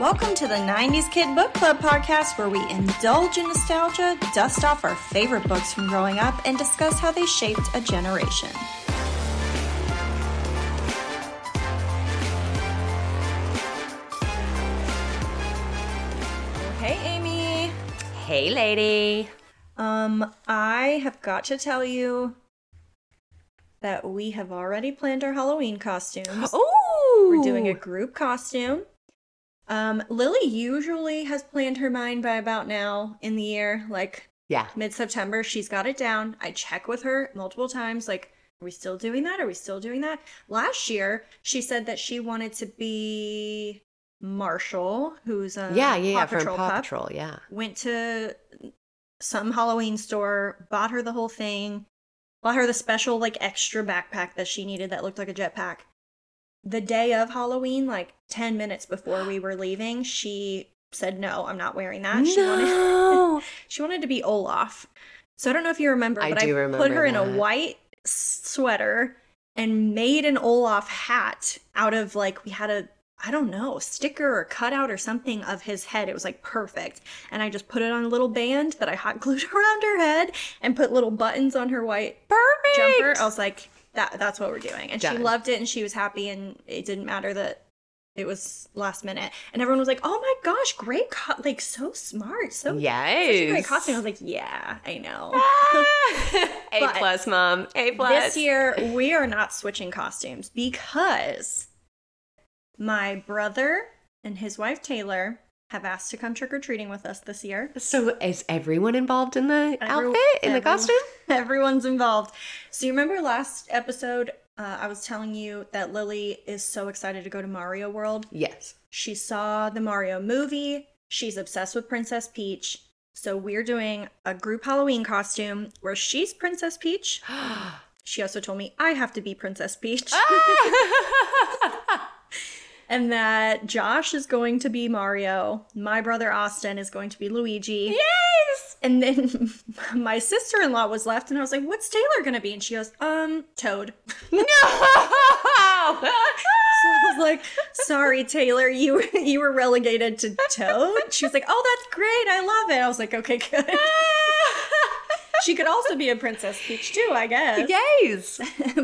Welcome to the 90s Kid Book Club podcast, where we indulge in nostalgia, dust off our favorite books from growing up, and discuss how they shaped a generation. Hey, Amy. Hey, lady. Um, I have got to tell you that we have already planned our Halloween costumes. Oh! We're doing a group costume. Um, Lily usually has planned her mind by about now in the year, like Yeah. mid September. She's got it down. I check with her multiple times, like, are we still doing that? Are we still doing that? Last year, she said that she wanted to be Marshall, who's a Yeah, yeah, yeah. Paw From Patrol Paw pup. Patrol, yeah. Went to some Halloween store, bought her the whole thing, bought her the special like extra backpack that she needed that looked like a jetpack. The day of Halloween, like 10 minutes before we were leaving, she said, No, I'm not wearing that. She wanted she wanted to be Olaf. So I don't know if you remember, I but I put remember her in a white sweater and made an Olaf hat out of like we had a I don't know, sticker or cutout or something of his head. It was like perfect. And I just put it on a little band that I hot glued around her head and put little buttons on her white Perfect. jumper. I was like, that that's what we're doing. And she loved it and she was happy and it didn't matter that it was last minute. And everyone was like, "Oh my gosh, great co- like so smart. So Yes. great costume." I was like, "Yeah, I know." Ah. A plus, mom. A plus. This year we are not switching costumes because my brother and his wife Taylor have asked to come trick or treating with us this year. So is everyone involved in the Every- outfit, in the costume? Everyone's involved. So you remember last episode uh, I was telling you that Lily is so excited to go to Mario World. Yes. She saw the Mario movie. She's obsessed with Princess Peach. So we're doing a group Halloween costume where she's Princess Peach. She also told me I have to be Princess Peach. and that Josh is going to be Mario. My brother Austin is going to be Luigi. yes. And then my sister in law was left, and I was like, What's Taylor gonna be? And she goes, Um, Toad. No. So I was like, Sorry, Taylor, you you were relegated to Toad. She was like, Oh, that's great. I love it. I was like, Okay, good. She could also be a Princess Peach too, I guess. yes.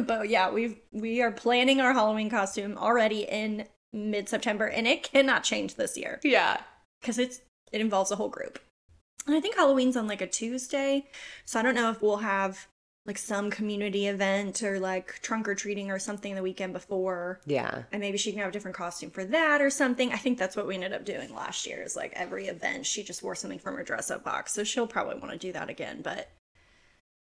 but yeah, we've we are planning our Halloween costume already in mid September, and it cannot change this year Yeah. because it's it involves a whole group. And I think Halloween's on like a Tuesday, so I don't know if we'll have like some community event or like trunk or treating or something the weekend before. Yeah. And maybe she can have a different costume for that or something. I think that's what we ended up doing last year. Is like every event she just wore something from her dress up box, so she'll probably want to do that again. But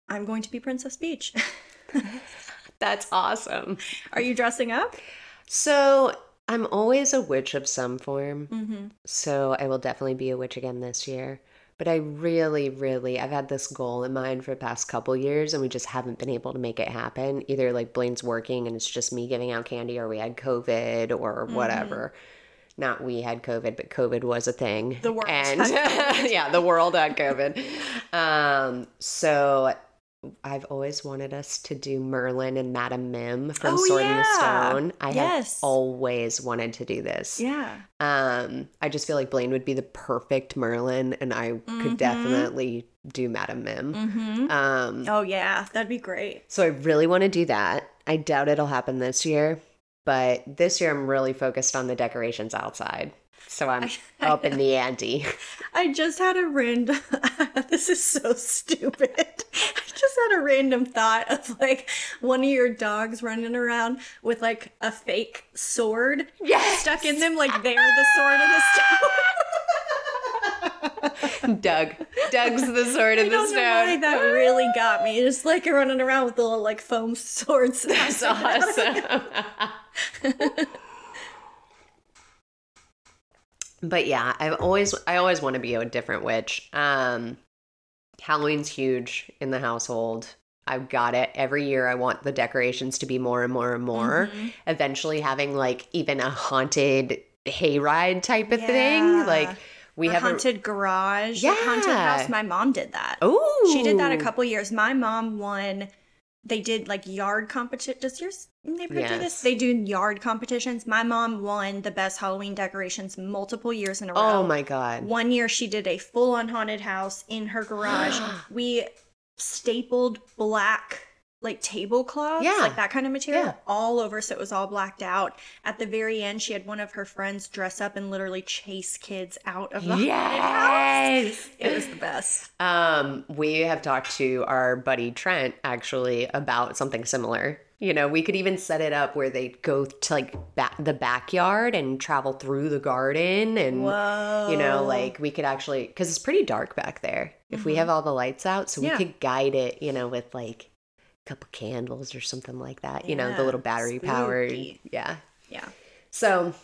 I'm going to be Princess Peach. That's awesome. Are you dressing up? So I'm always a witch of some form. Mm-hmm. So I will definitely be a witch again this year. But I really, really, I've had this goal in mind for the past couple years and we just haven't been able to make it happen. Either like Blaine's working and it's just me giving out candy or we had COVID or Mm-hmm. whatever. Not we had COVID, but COVID was a thing. The world And yeah, the world had COVID. Um, so I've always wanted us to do Merlin and Madame Mim from Oh, Sword in the. Stone. I Yes. have always wanted to do this. Yeah. Um, I just feel like Blaine would be the perfect Merlin, and I Mhm. could definitely do Madame Mim. Mm-hmm. Um, Oh yeah, that'd be great. so I really want to do that. I doubt it'll happen this year, but this year I'm really focused on the decorations outside. So I'm up in the ante. I just had a random. this is so stupid. I just had a random thought of like one of your dogs running around with like a fake sword Yes! stuck in them, like they're the sword in the stone. Doug. Doug's the sword I in the know why stone. that really got me. Just like running around with the little like foam swords. That's awesome. But yeah, I've always I always want to be a different witch. Um Halloween's huge in the household. I've got it. Every year I want the decorations to be more and more and more. Mhm. Eventually having like even a haunted hayride type of Yeah. thing. Like we a have haunted garage, a haunted house. My mom did that. Oh, She did that a couple years. My mom won they did like yard competition. Does yours neighborhood do this? They do yard competitions. My mom won the best Halloween decorations multiple years in a oh row. Oh my god. One year she did a full on haunted house in her garage. we stapled black like tablecloths, Yeah. like that kind of material, Yeah. all over so it was all blacked out. At the very end, she had one of her friends dress up and literally chase kids out of the haunted house. Yes. It was the best. Um, we have talked to our buddy Trent actually about something similar. You know, we could even set it up where they go to like ba- the backyard and travel through the garden and Whoa. you know, like we could actually cuz it's pretty dark back there. If we have all the lights out, so Mm-hmm. Yeah. we could guide it, you know, with like couple candles or something like that. You know, the little battery powered. Yeah. Yeah. So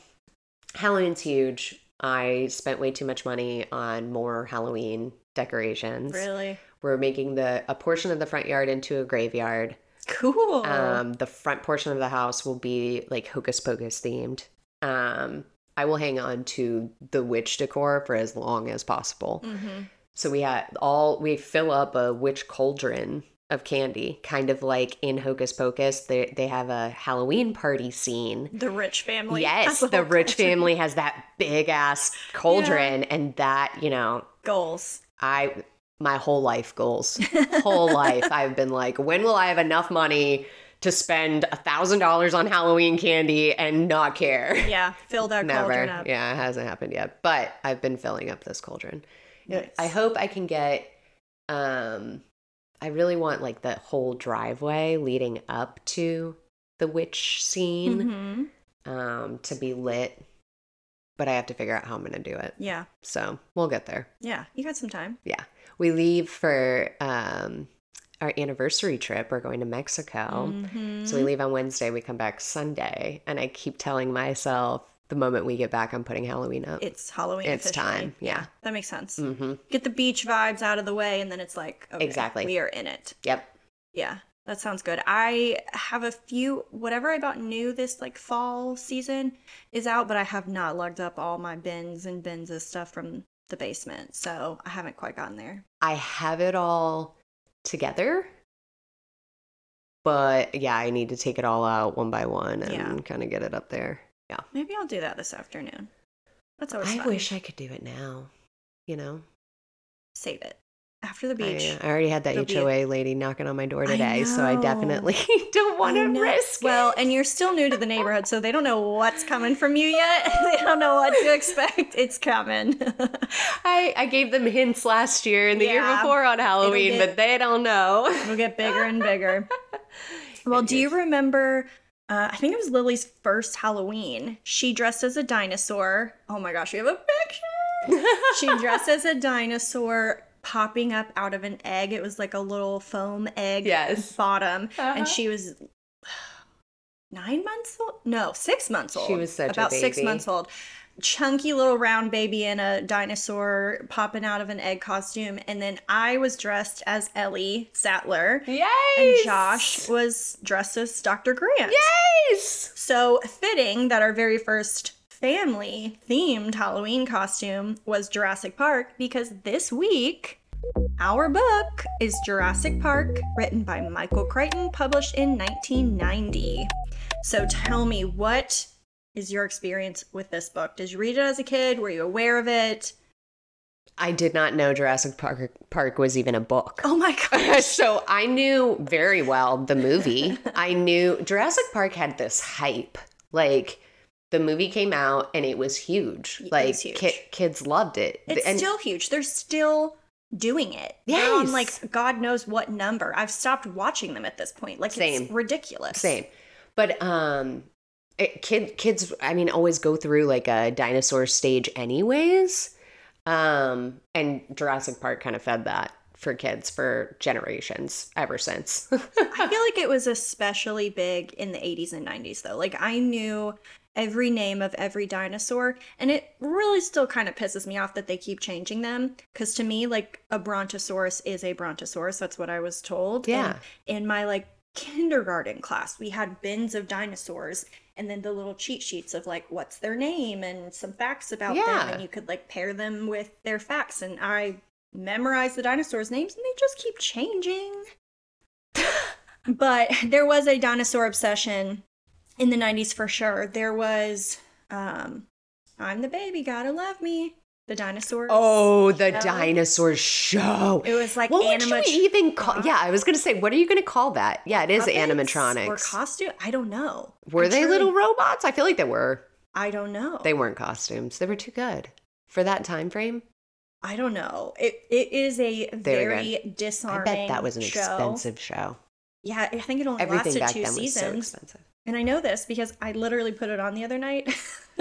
Halloween's huge. I spent way too much money on more Halloween decorations. Really? We're making the a portion of the front yard into a graveyard. Cool. Um, the front portion of the house will be like hocus pocus themed. Um, I will hang on to the witch decor for as long as possible. hmm So we had all we fill up a witch cauldron of candy, kind of like in Hocus Pocus. They they have a Halloween party scene. The rich family. Yes, the rich culture. family has that big ass cauldron, and that you know, goals. I my whole life goals, whole life, I've been like, when will I have enough money to spend a thousand dollars on Halloween candy and not care? Yeah, fill that Never. cauldron up. Yeah, it hasn't happened yet, but I've been filling up this cauldron. Nice. I hope I can get. Um, I really want like the whole driveway leading up to the witch scene Mhm. um, to be lit, but I have to figure out how I'm going to do it. Yeah, So we'll get there. yeah. You got some time. Yeah. We leave for um, our anniversary trip. We're going to Mexico. Mhm. So we leave on Wednesday. We come back Sunday. And I keep telling myself the moment we get back, I'm putting Halloween up. it's Halloween. It's officially. time, yeah. that makes sense. hmm Get the beach vibes out of the way, and then it's like, okay, Exactly. we are in it. Yep. Yeah, that sounds good. I have a few whatever I bought new this like fall season is out, but I have not lugged up all my bins and bins of stuff from the basement, so I haven't quite gotten there. I have it all together. But yeah, I need to take it all out one by one and Yeah. kind of get it up there. Yeah. Maybe I'll do that this afternoon. That's always I fun. wish I could do it now. You know? Save it after the beach. I already had that HOA lady knocking on my door I today, so I definitely don't want to risk it. Well, and you're still new to the neighborhood, so they don't know what's coming from you yet. they don't know what to expect. It's coming. I, I gave them hints last year and the year before on Halloween, get- but they don't know. It'll get bigger and bigger. Well, do you remember? Uh, I think it was Lily's first Halloween. She dressed as a dinosaur. Oh my gosh, we have a picture. she dressed as a dinosaur popping up out of an egg. It was like a little foam egg Yes. bottom. Uh-huh. And she was nine months old? No, six months old. She was such a About six months old. Chunky little round baby in a dinosaur popping out of an egg costume. And then I was dressed as Ellie Sattler. Yes! And Josh was dressed as Dr. Grant. Yes! So fitting that our very first family themed Halloween costume was Jurassic Park because this week our book is Jurassic Park, written by Michael Crichton, published in 1990. So tell me, what is your experience with this book? Did you read it as a kid? Were you aware of it? I did not know Jurassic Park, Park was even a book. Oh my gosh. so I knew very well the movie. I knew Jurassic Park had this hype. Like the movie came out and it was huge. It like was huge. ki- kids loved it. It's and still huge. They're still doing it. They're on like God knows what number. I've stopped watching them at this point. Like Same. it's ridiculous. same. But um it, kid kids I mean always go through like a dinosaur stage anyways. Um and Jurassic Park kind of fed that for kids for generations ever since. I feel like it was especially big in the 80s and 90s though. Like I knew every name of every dinosaur and it really still kind of pisses me off that they keep changing them cuz to me like a brontosaurus is a brontosaurus. That's what I was told. Yeah. And in my like kindergarten class, we had bins of dinosaurs and then the little cheat sheets of like what's their name and some facts about Yeah. them and you could like pair them with their facts and I memorized the dinosaurs names and they just keep changing. but there was a dinosaur obsession in the 90s for sure. There was um I'm the baby, gotta love me. The dinosaur. Oh, the show. dinosaur show. It was like what would you even call? Yeah, I was gonna say, what are you gonna call that? Yeah, it is animatronics. or costume. I don't know. were I'm they sure- little robots? I feel like they were. I don't know. They weren't costumes. They were too good for that time frame. I don't know. It it is a They very I disarming. bet that was an show. expensive show. Yeah, I think it only Everything lasted back two then was so seasons. expensive. and I know this because I literally put it on the other night.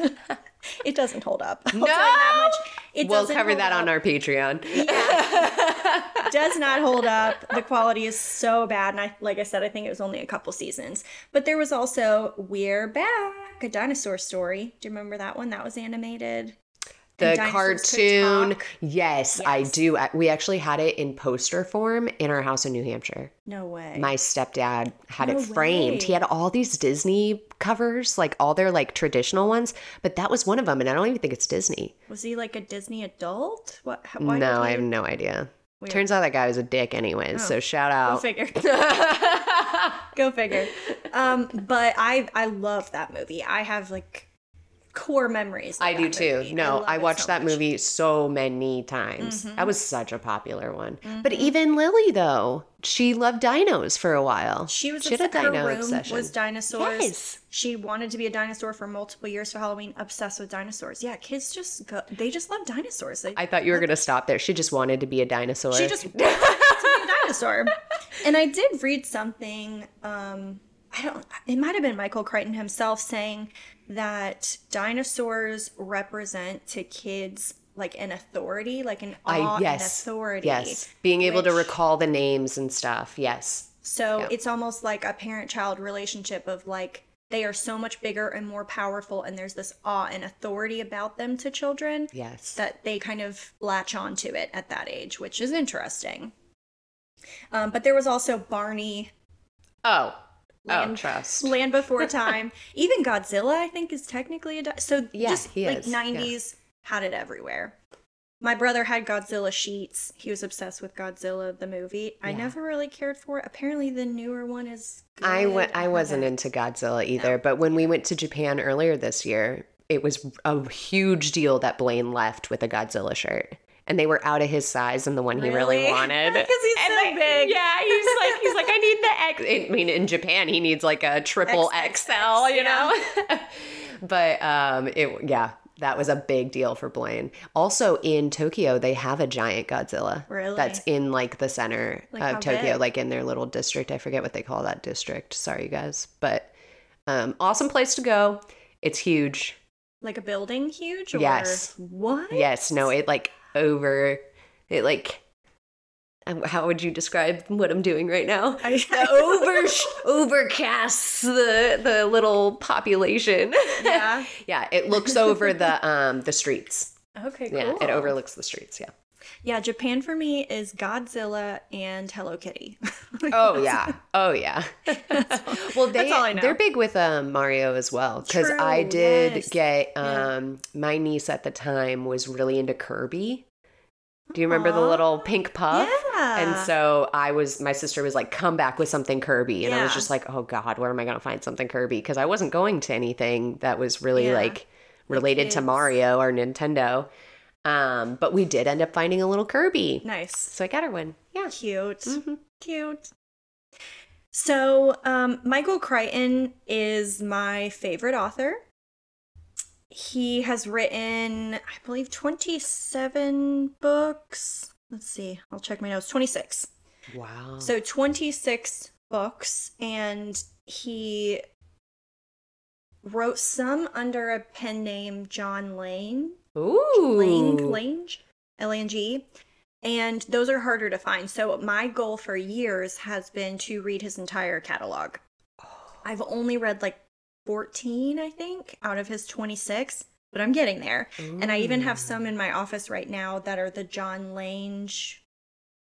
it doesn't hold up. I'll No! tell you that much. It we'll cover that on our Patreon. does not hold up. The quality is so bad, and I, like I said, I think it was only a couple seasons. But there was also "We're Back," a dinosaur story. Do you remember that one? That was animated. the And dinosaurs could cartoon. talk. Yes, I do. We actually had it in poster form in our house in New Hampshire. No way. My stepdad had No it framed. way. He had all these Disney covers, like all their like traditional ones, but that was one of them, and I don't even think it's Disney. was he like a Disney adult? What? how- Why no, I have no idea. Weird. Turns out that guy was a dick, anyways. Oh. So shout out. Go figure. Go figure. Um, but I I love that movie. I have like core memories. I do too. movie. No, love I, watched so that much. movie so many times. Mhm. That was such a popular one. But Mhm. even Lily, though, she loved dinos for a while. She was She obsessed- her dino room obsession. was dinosaurs. Yes. She wanted to be a dinosaur for multiple years for Halloween. Obsessed with dinosaurs. Yeah, kids just go. They just love dinosaurs. They, I thought you were going to stop there. She just wanted to be a dinosaur. She just wanted to be a dinosaur. And I did read something. Um, I don't. It might have been Michael Crichton himself saying that dinosaurs represent to kids like an authority, like an awe I yes. and authority. Yes. Being able to recall the names and stuff. Yes. So Yeah. it's almost like a parent-child relationship of like they are so much bigger and more powerful, and there's this awe and authority about them to children Yes. that they kind of latch onto it at that age, which is interesting. Um, but there was also Barney, oh. Oh, Land- trust. Land Before Time. Even Godzilla, I think, is technically a di- so. Yeah, just like is, yeah. '90s had it everywhere. My brother had Godzilla sheets. He was obsessed with Godzilla the movie. I never really cared for it. Apparently, the newer one is. Good. I went. I wasn't into Godzilla either. But when we went to Japan earlier this year, it was a huge deal that Blaine left with a Godzilla shirt, and they were out of his size and the one he really Really? wanted. 'Cause he's And so big. Yeah, he's like he's like I need the X. I mean, in Japan, he needs like a triple XL. You know. but um, it yeah. That was a big deal for Blaine. Also in Tokyo, they have a giant Godzilla. Really? That's in like the center Like of Tokyo, big? like in their little district. I forget what they call that district. Sorry, you guys. But um, awesome place to go. It's huge. like a building huge. Or Yes. What? Yes. No, it like over, it like, um, how would you describe what I'm doing right now? I, The over overcasts the the little population. yeah. yeah, it looks over the um the streets. Okay. Cool. Yeah, it overlooks the streets. Yeah. Yeah, Japan for me is Godzilla and Hello Kitty. Oh yeah. Oh yeah. well, they that's all I know. they're big with um, Mario as well because I did yes. get Yeah. um, my niece at the time was really into Kirby. Do you remember the little pink puff? Yeah. And so I was, my sister was like, come back with something Kirby. And I was just like, oh God, where am I going to find something Kirby? Because I wasn't going to anything that was really Yeah. like related to. Mario or Nintendo. Um, but we did end up finding a little Kirby. Nice. So I got her one. Yeah. Cute. Mhm. Cute. So, um, Michael Crichton is my favorite author. He has written, I believe, 27 books. Let's see, I'll check my notes. 26. Wow. So 26 books, and he wrote some under a pen name John Lane. Ooh. Lang, Lange, L A N G. And those are harder to find. So my goal for years has been to read his entire catalog. Oh. I've only read like 14, I think, out of his 26, but I'm getting there. And I even have some in my office right now that are the John Lange.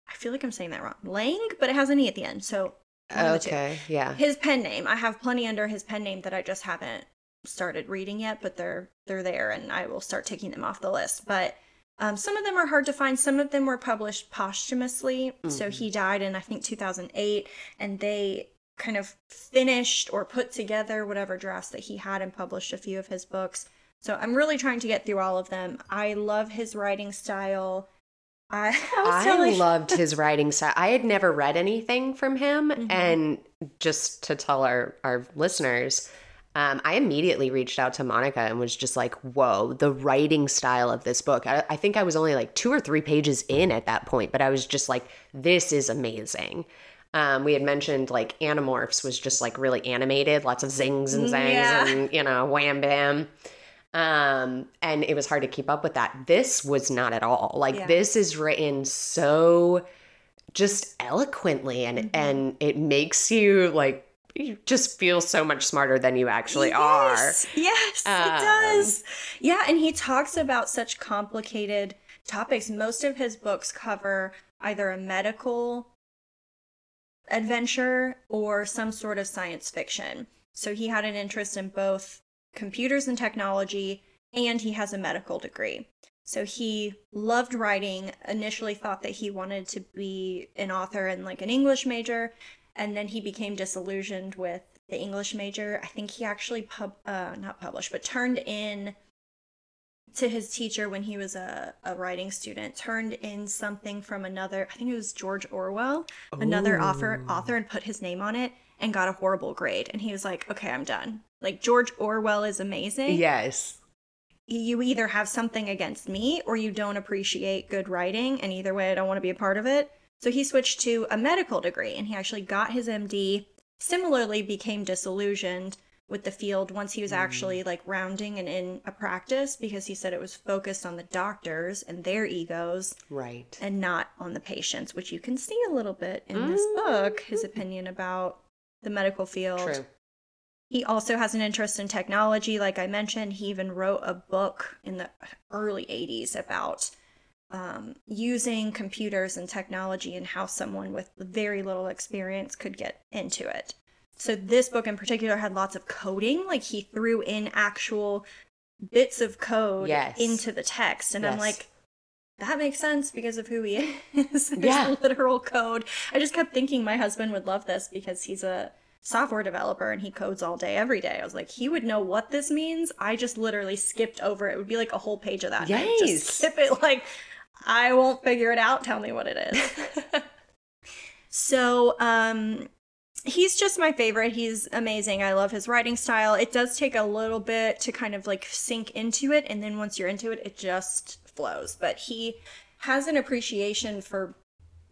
I feel like I'm saying that wrong. Lang, but it has an E at the end. So one of the two. Okay. Yeah. his pen name. I have plenty under his pen name that I just haven't started reading yet, but they're they're there, and I will start taking them off the list. But um, some of them are hard to find. Some of them were published posthumously. So Mhm. he died in I think 2008, and they kind of finished or put together whatever drafts that he had and published a few of his books. So I'm really trying to get through all of them. I love his writing style. I, I, I loved his writing style. I had never read anything from him. Mm-hmm. And just to tell our, our listeners, um, I immediately reached out to Monica and was just like, whoa, the writing style of this book. I, I, think I was only like two or three pages in at that point, but I was just like, this is amazing. Um, we had mentioned like Animorphs was just like really animated, lots of zings and zangs yeah. and, you know, wham bam. Um, and it was hard to keep up with that. This was not at all. Like, yeah. this is written so just eloquently and, mm-hmm. and it makes you like you just feel so much smarter than you actually yes, are. Yes, um, it does. Yeah, and he talks about such complicated topics. Most of his books cover either a medical adventure or some sort of science fiction. So he had an interest in both computers and technology, and he has a medical degree. So he loved writing, initially thought that he wanted to be an author and like an English major, and then he became disillusioned with the English major. I think he actually pub uh not published, but turned in to his teacher when he was a, a writing student, turned in something from another, I think it was George Orwell, Ooh. another author author and put his name on it and got a horrible grade. And he was like, Okay, I'm done. Like George Orwell is amazing. Yes. You either have something against me or you don't appreciate good writing, and either way I don't want to be a part of it. So he switched to a medical degree and he actually got his MD, similarly became disillusioned with the field once he was actually mm. like rounding and in a practice because he said it was focused on the doctors and their egos right and not on the patients which you can see a little bit in mm. this book his opinion about the medical field True. he also has an interest in technology like i mentioned he even wrote a book in the early 80s about um, using computers and technology and how someone with very little experience could get into it. So this book in particular had lots of coding, like he threw in actual bits of code yes. into the text and yes. I'm like that makes sense because of who he is. There's yeah. literal code. I just kept thinking my husband would love this because he's a software developer and he codes all day every day. I was like, he would know what this means. I just literally skipped over it. It would be like a whole page of that. Yes. Just skip it like I won't figure it out. Tell me what it is. so, um, he's just my favorite. He's amazing. I love his writing style. It does take a little bit to kind of like sink into it, and then once you're into it, it just flows. But he has an appreciation for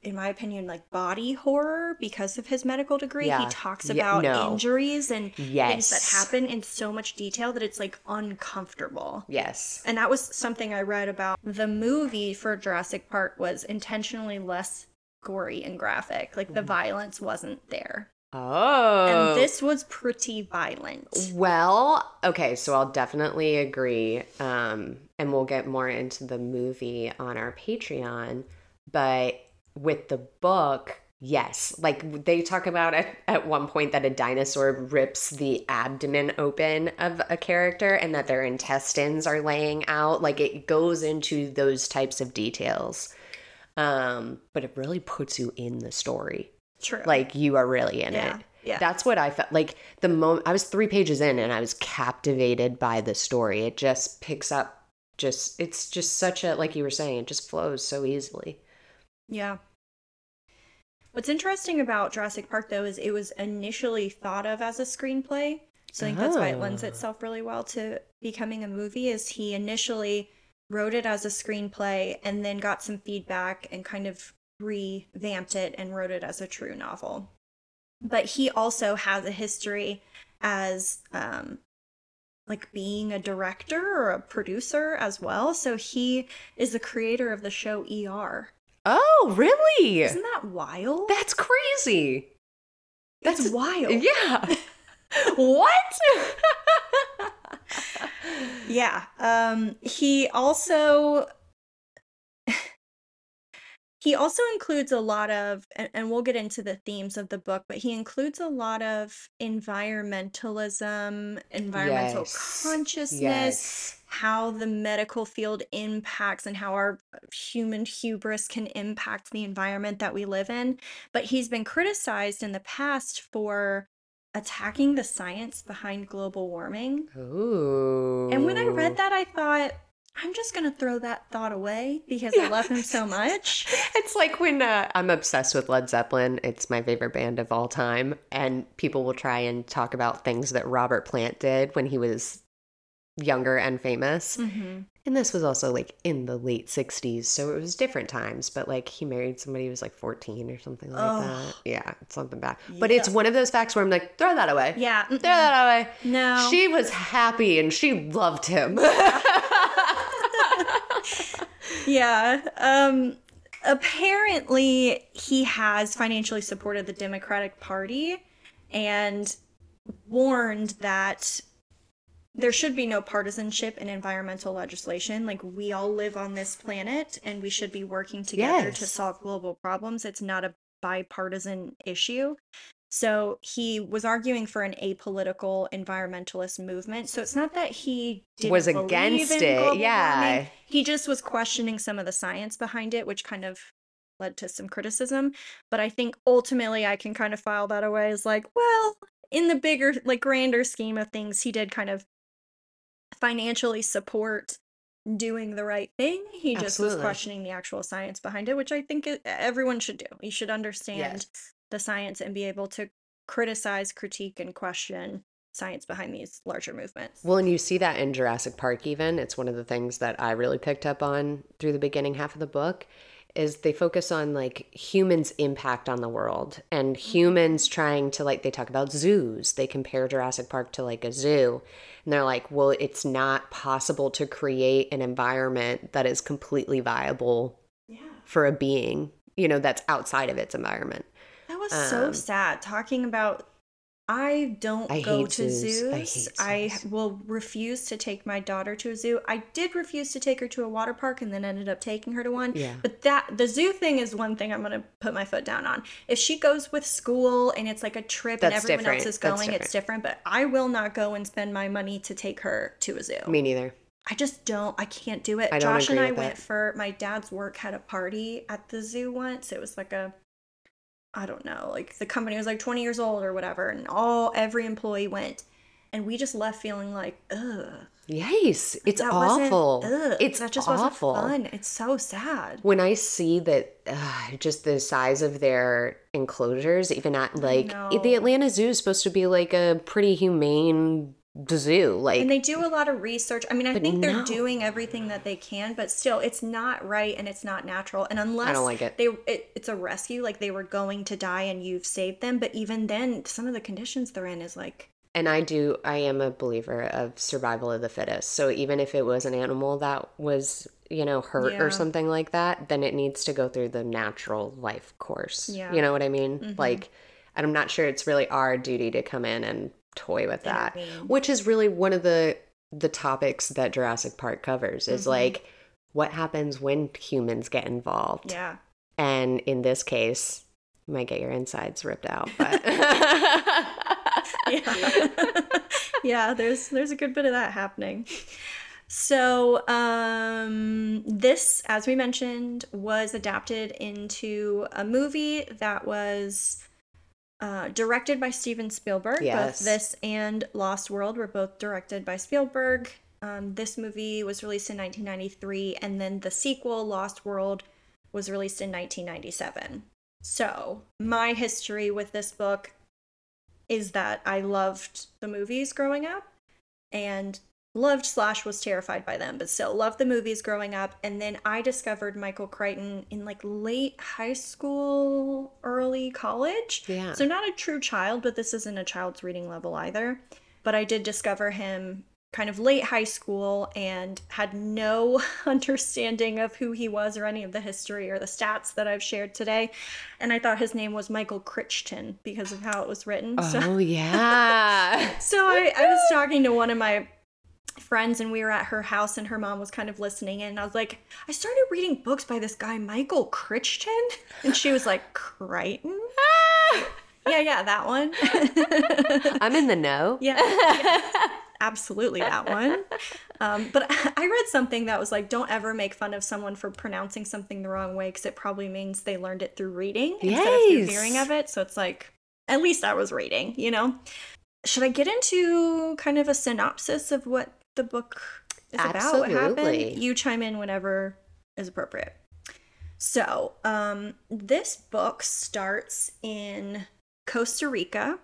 in my opinion, like body horror because of his medical degree. Yeah. He talks about yeah, no. injuries and yes. things that happen in so much detail that it's like uncomfortable. Yes. And that was something I read about. The movie for Jurassic Park was intentionally less gory and graphic. Like the mm. violence wasn't there. Oh. And this was pretty violent. Well, okay, so I'll definitely agree. Um, and we'll get more into the movie on our Patreon. But with the book, yes. Like they talk about at, at one point that a dinosaur rips the abdomen open of a character and that their intestines are laying out. Like it goes into those types of details. Um, but it really puts you in the story. True. Like you are really in yeah. it. Yeah. That's what I felt like the moment I was 3 pages in and I was captivated by the story. It just picks up just it's just such a like you were saying, it just flows so easily. Yeah. What's interesting about Jurassic Park, though, is it was initially thought of as a screenplay. So I think oh. that's why it lends ah. itself really well to becoming a movie. Is he initially wrote it as a screenplay and then got some feedback and kind of revamped it and wrote it as a true novel. But he also has a history as um, like being a director or a producer as well. So he is the creator of the show ER. Oh, really? Isn't that wild? That's crazy. That's it's wild. Yeah. what? yeah. Um he also he also includes a lot of and, and, we'll get into the themes of the book but he includes a lot of environmentalism environmental yes. consciousness yes. How the medical field impacts and how our human hubris can impact the environment that we live in. But he's been criticized in the past for attacking the science behind global warming. Ooh. And when I read that, I thought, I'm just going to throw that thought away because I love him so much. It's like when uh, I'm obsessed with Led Zeppelin. It's my favorite band of all time. And people will try and talk about things that Robert Plant did when he was younger and famous. hmm And this was also like in the late 60s. So it was different times. But like he married somebody who was like 14 or something like Oh. that. Yeah, something bad. But it's one of those facts where I'm like, throw that away. Yeah. Throw that away. No. She was happy and she loved him. Yeah. Um apparently he has financially supported the Democratic Party and warned that there should be no partisanship in environmental legislation. Like we all live on this planet and we should be working together to solve global problems. It's not a bipartisan issue. So he was arguing for an apolitical environmentalist movement. So it's not that he didn't Was against it, yeah. warming. He just was questioning some of the science behind it, which kind of led to some criticism. But I think ultimately I can kind of file that away as like, well, in the bigger, like grander scheme of things, he did kind of financially support doing the right thing. He just was questioning the actual science behind it, which I think it, everyone should do. You should understand Yes. the science and be able to criticize, critique, and question science behind these larger movements. Well, and you see that in Jurassic Park, even. It's one of the things that I really picked up on through the beginning half of the book is they focus on like humans' impact on the world and humans trying to like they talk about zoos. They compare Jurassic Park to like a zoo. And they're like, well, it's not possible to create an environment that is completely viable yeah. for a being, you know, that's outside of its environment. That was so Um, sad. Talking about, I don't I go to zoos. zoos. I hate I will refuse to take my daughter to a zoo. I did refuse to take her to a water park and then ended up taking her to one. Yeah. But that the zoo thing is one thing I'm gonna put my foot down on. If she goes with school and it's like a trip and everyone different. else is That's going, it's different. But I will not go and spend my money to take her to a zoo. Me neither. I just don't. I can't do it. Josh and I went that. for my dad's work had a party at the zoo once. It was like a, I don't know, like the company was like 20 years old or whatever, and all every employee went, and we just left feeling like, ugh, Yes, it's that awful. ugh, it's that just awful. wasn't fun. It's so sad. when I see that, uh, just the size of their enclosures, even at like the Atlanta Zoo is supposed to be like a pretty humane zoo. Like, And they do a lot of research. I mean, I think they're no. doing everything that they can, but still, it's not right and it's not natural. And unless I don't like it. they, it, it's a rescue, like they were going to die and you've saved them. But even then, some of the conditions they're in is like, and I do, I am a believer of survival of the fittest. So even if it was an animal that was, you know, hurt Yeah. or something like that, then it needs to go through the natural life course. Yeah. You know what I mean? Mhm. Like, and I'm not sure it's really our duty to come in and toy with that. Intervene. which is really one of the the topics that Jurassic Park covers is Mhm. like what happens when humans get involved. yeah. And in this case, you might get your insides ripped out, but yeah. yeah, there's there's a good bit of that happening. So, um this as we mentioned was adapted into a movie that was uh, directed by Steven Spielberg. Yes. Both this and Lost World were both directed by Spielberg. Um, this movie was released in 1993, and then the sequel, Lost World, was released in 1997. So, my history with this book is that I loved the movies growing up and loved slash was terrified by them, but still loved the movies growing up. And then I discovered Michael Crichton in like late high school, early college. yeah. So not a true child, but this isn't a child's reading level either. But I did discover him kind of late high school and had no understanding of who he was or any of the history or the stats that I've shared today. And I thought his name was Michael Crichton because of how it was written. So oh yeah. so I, I was talking to one of my friends and we were at her house and her mom was kind of listening in and I was like, I started reading books by this guy Michael Crichton and she was like, Crichton? yeah, yeah, that one. I'm in the know. yeah. absolutely that one. Um, but I read something that was like, don't ever make fun of someone for pronouncing something the wrong way because it probably means they learned it through reading instead of through hearing of it. So it's like, at least I was reading, you know? Should I get into kind of a synopsis of what the book is about? What Absolutely. happened? You chime in whenever is appropriate. So, um, this book starts in Costa Rica,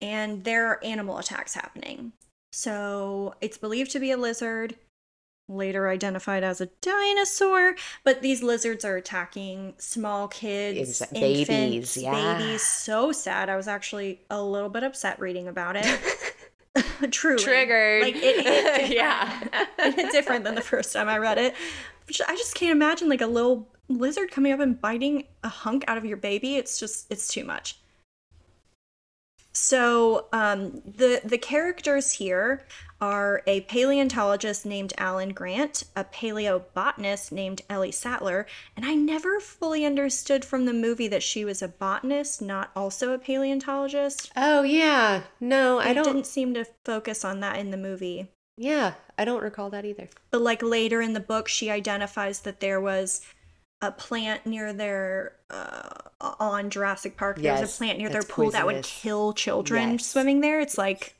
and there are animal attacks happening. So, it's believed to be a lizard, later identified as a dinosaur, but these lizards are attacking small kids, infants, babies, yeah. babies. So sad. I was actually a little bit upset reading about it. Truly. Triggered. Like, it hit yeah. It hit different than the first time I read it. I just can't imagine like a little lizard coming up and biting a hunk out of your baby. It's just it's too much. So um, the the characters here are a paleontologist named Alan Grant, a paleobotanist named Ellie Sattler, and I never fully understood from the movie that she was a botanist, not also a paleontologist. Oh yeah. No, I don't. didn't seem to focus on that in the movie. Yeah, I don't recall that either. But like later in the book, she identifies that there was a plant near their uh, on Jurassic Park. Yes, a plant near their pool that would kill children Yes. swimming there. It's like,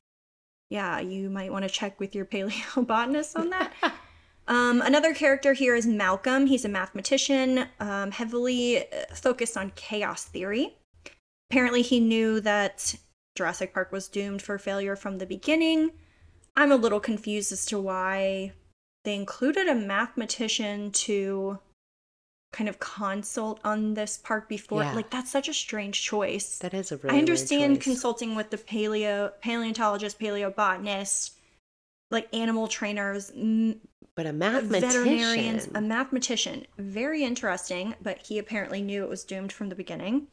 yeah, you might want to check with your paleobotanist on that. Um, another character here is Malcolm. He's a mathematician, um, heavily uh, focused on chaos theory. Apparently, he knew that Jurassic Park was doomed for failure from the beginning. I'm a little confused as to why they included a mathematician to kind of consult on this park before. Yeah. Like, that's such a strange choice. That is a really. I understand consulting with the paleo paleontologist, paleobotanist, like animal trainers, but a mathematician. veterinarians, a mathematician. Very interesting, but he apparently knew it was doomed from the beginning.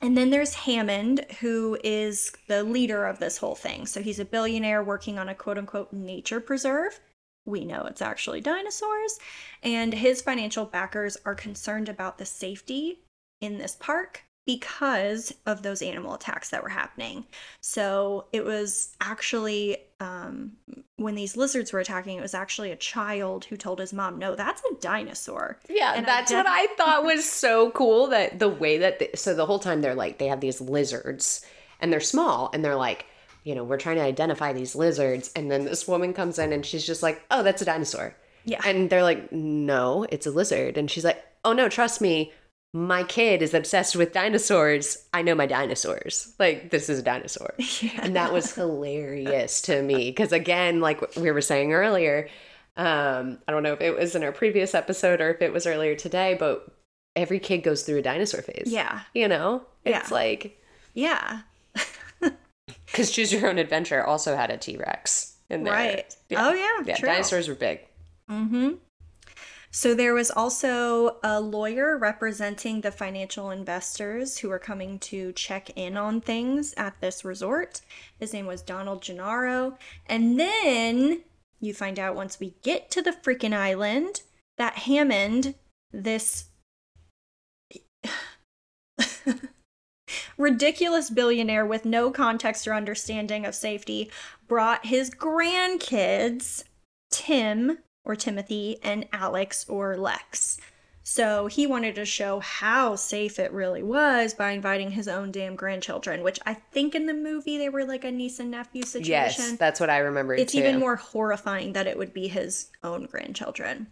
And then there's Hammond, who is the leader of this whole thing. So he's a billionaire working on a quote unquote nature preserve. We know it's actually dinosaurs. And his financial backers are concerned about the safety in this park because of those animal attacks that were happening. So it was actually, um, when these lizards were attacking, it was actually a child who told his mom, No, that's a dinosaur. Yeah, And I that's what I thought was so cool that the way that they, so the whole time they're like they have these lizards and they're small and they're like you know we're trying to identify these lizards and then this woman comes in and she's just like oh that's a dinosaur Yeah. and they're like no it's a lizard and she's like oh no trust me my kid is obsessed with dinosaurs I know my dinosaurs like this is a dinosaur Yeah. and that was hilarious to me because again like we were saying earlier um i don't know if it was in our previous episode or if it was earlier today but every kid goes through a dinosaur phase yeah. you know it's Yeah. like Yeah. Because choose your own adventure also had a t-rex in there Right. yeah. Oh, yeah. yeah true. dinosaurs were big Mm-hmm. So there was also a lawyer representing the financial investors who were coming to check in on things at this resort. His name was Donald Gennaro. And then you find out once we get to the freaking island that Hammond, this ridiculous billionaire with no context or understanding of safety, brought his grandkids, Tim or Timothy, and Alex or Lex. So he wanted to show how safe it really was by inviting his own damn grandchildren, which I think in the movie they were like a niece and nephew situation. yes that's what i remember it's too. even more horrifying that it would be his own grandchildren.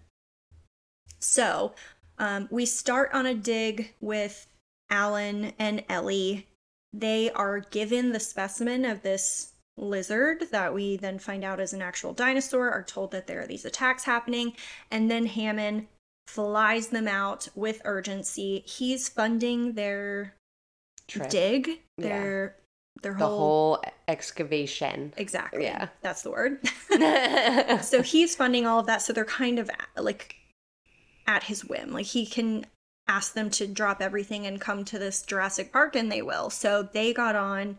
So um, we start on a dig with Alan and Ellie. They are given the specimen of this lizard that we then find out is an actual dinosaur, are told that there are these attacks happening, and then Hammond flies them out with urgency. He's funding their Trip. dig, Yeah. their their the whole, whole excavation exactly. Yeah. That's the word. so he's funding all of that so they're kind of at, like at his whim like he can ask them to drop everything and come to this jurassic park and they will so they got on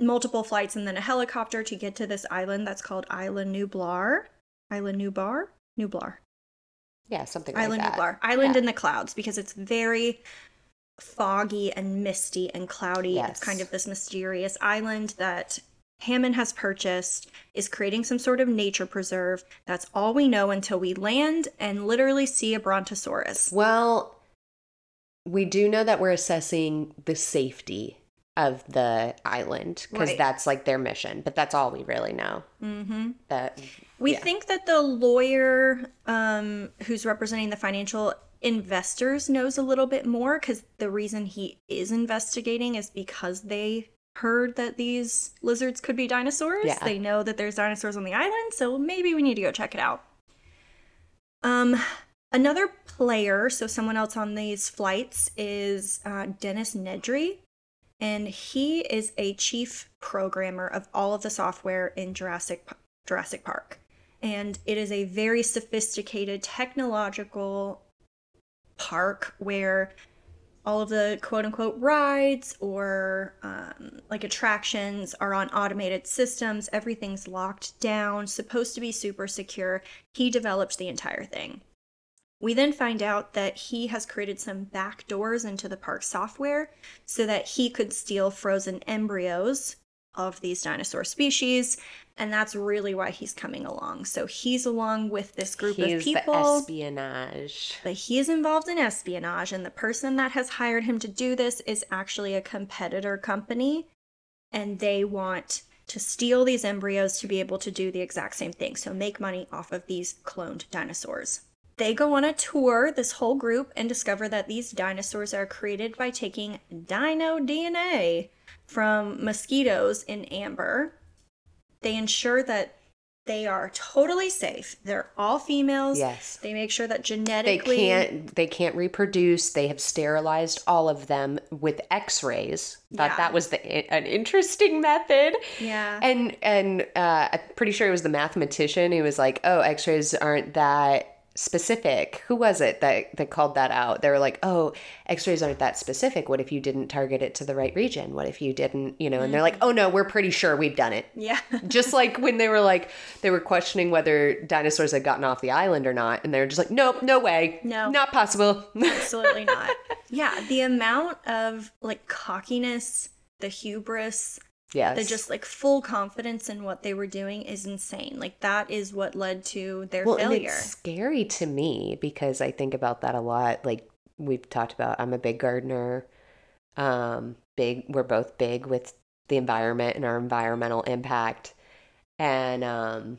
multiple flights and then a helicopter to get to this island that's called island nublar island nublar nublar yeah something like island that nublar island Yeah. in the clouds because it's very foggy and misty and cloudy Yes. it's kind of this mysterious island that Hammond has purchased is creating some sort of nature preserve. That's all we know until we land and literally see a brontosaurus. Well, we do know that we're assessing the safety of the island because Right. that's like their mission, but that's all we really know. Mm-hmm. That We yeah. think that the lawyer um, who's representing the financial investors knows a little bit more because the reason he is investigating is because they heard that these lizards could be dinosaurs. Yeah. They know that there's dinosaurs on the island, so maybe we need to go check it out. Um, another player, so someone else on these flights, is uh, Dennis Nedry, and he is a chief programmer of all of the software in Jurassic Jurassic Park. And it is a very sophisticated technological park where all of the quote unquote rides or um, like attractions are on automated systems. Everything's locked down, supposed to be super secure. He developed the entire thing. We then find out that he has created some back doors into the park software so that he could steal frozen embryos of these dinosaur species. And that's really why he's coming along. So he's along with this group he's of people. espionage. But he is involved in espionage, and the person that has hired him to do this is actually a competitor company, and they want to steal these embryos to be able to do the exact same thing. So make money off of these cloned dinosaurs. They go on a tour, this whole group, and discover that these dinosaurs are created by taking dino DNA from mosquitoes in amber. They ensure that they are totally safe. They're all females. Yes. They make sure that genetically They can't they can't reproduce. They have sterilized all of them with x-rays. Thought Yeah. that was the an interesting method. Yeah. And and uh, I'm pretty sure it was the mathematician who was like, "Oh, X-rays aren't that specific." Who was it that that called that out? They were like, "Oh, X-rays aren't that specific. What if you didn't target it to the right region? What if you didn't, you know?" And they're like, mm-hmm. "Oh no, we're pretty sure we've done it." yeah. Just like when they were like they were questioning whether dinosaurs had gotten off the island or not, and they're just like, "Nope, no way, No. not possible." Absolutely not. Yeah, the amount of like cockiness, the hubris, yes, the just like full confidence in what they were doing is insane. Like that is what led to their well, and failure. it's scary to me because I think about that a lot. Like we've talked about, I'm a big gardener. Um, big. We're both big with the environment and our environmental impact, and um,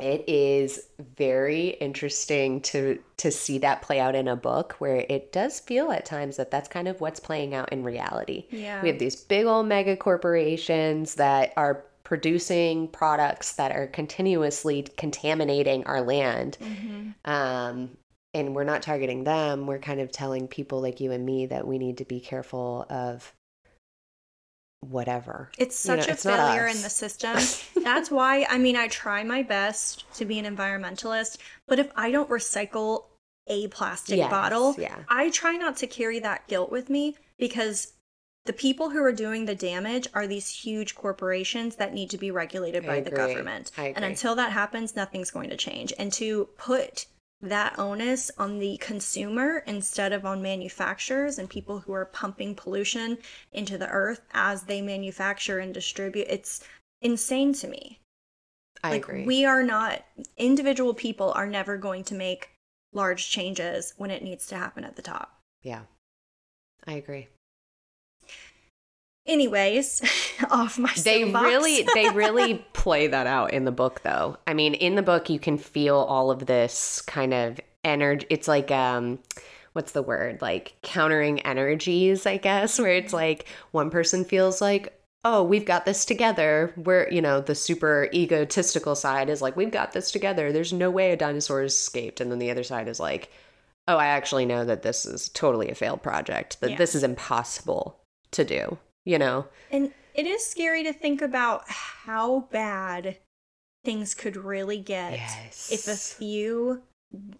it is very interesting to to see that play out in a book where it does feel at times that that's kind of what's playing out in reality. Yeah. We have these big old mega corporations that are producing products that are continuously contaminating our land. Mhm. Um, and we're not targeting them. We're kind of telling people like you and me that we need to be careful of whatever. It's You know, such a it's failure in the system. That's why, I mean, I try my best to be an environmentalist, but if I don't recycle a plastic Yes, bottle, yeah. I try not to carry that guilt with me because the people who are doing the damage are these huge corporations that need to be regulated I by the government. And until that happens, nothing's going to change. And to put that onus on the consumer instead of on manufacturers and people who are pumping pollution into the earth as they manufacture and distribute, it's insane to me. I like agree. we are not individual people are never going to make large changes when it needs to happen at the top. yeah. I agree. Anyways, off my They really they really play that out in the book though. I mean, in the book you can feel all of this kind of energy. It's like um what's the word? Like countering energies, I guess, where it's like one person feels like Oh, we've got this together. We're, you know, the super egotistical side is like, we've got this together. There's no way a dinosaur has escaped. And then the other side is like, oh, I actually know that this is totally a failed project, that this is impossible to do, you know? And it is scary to think about how bad things could really get if a few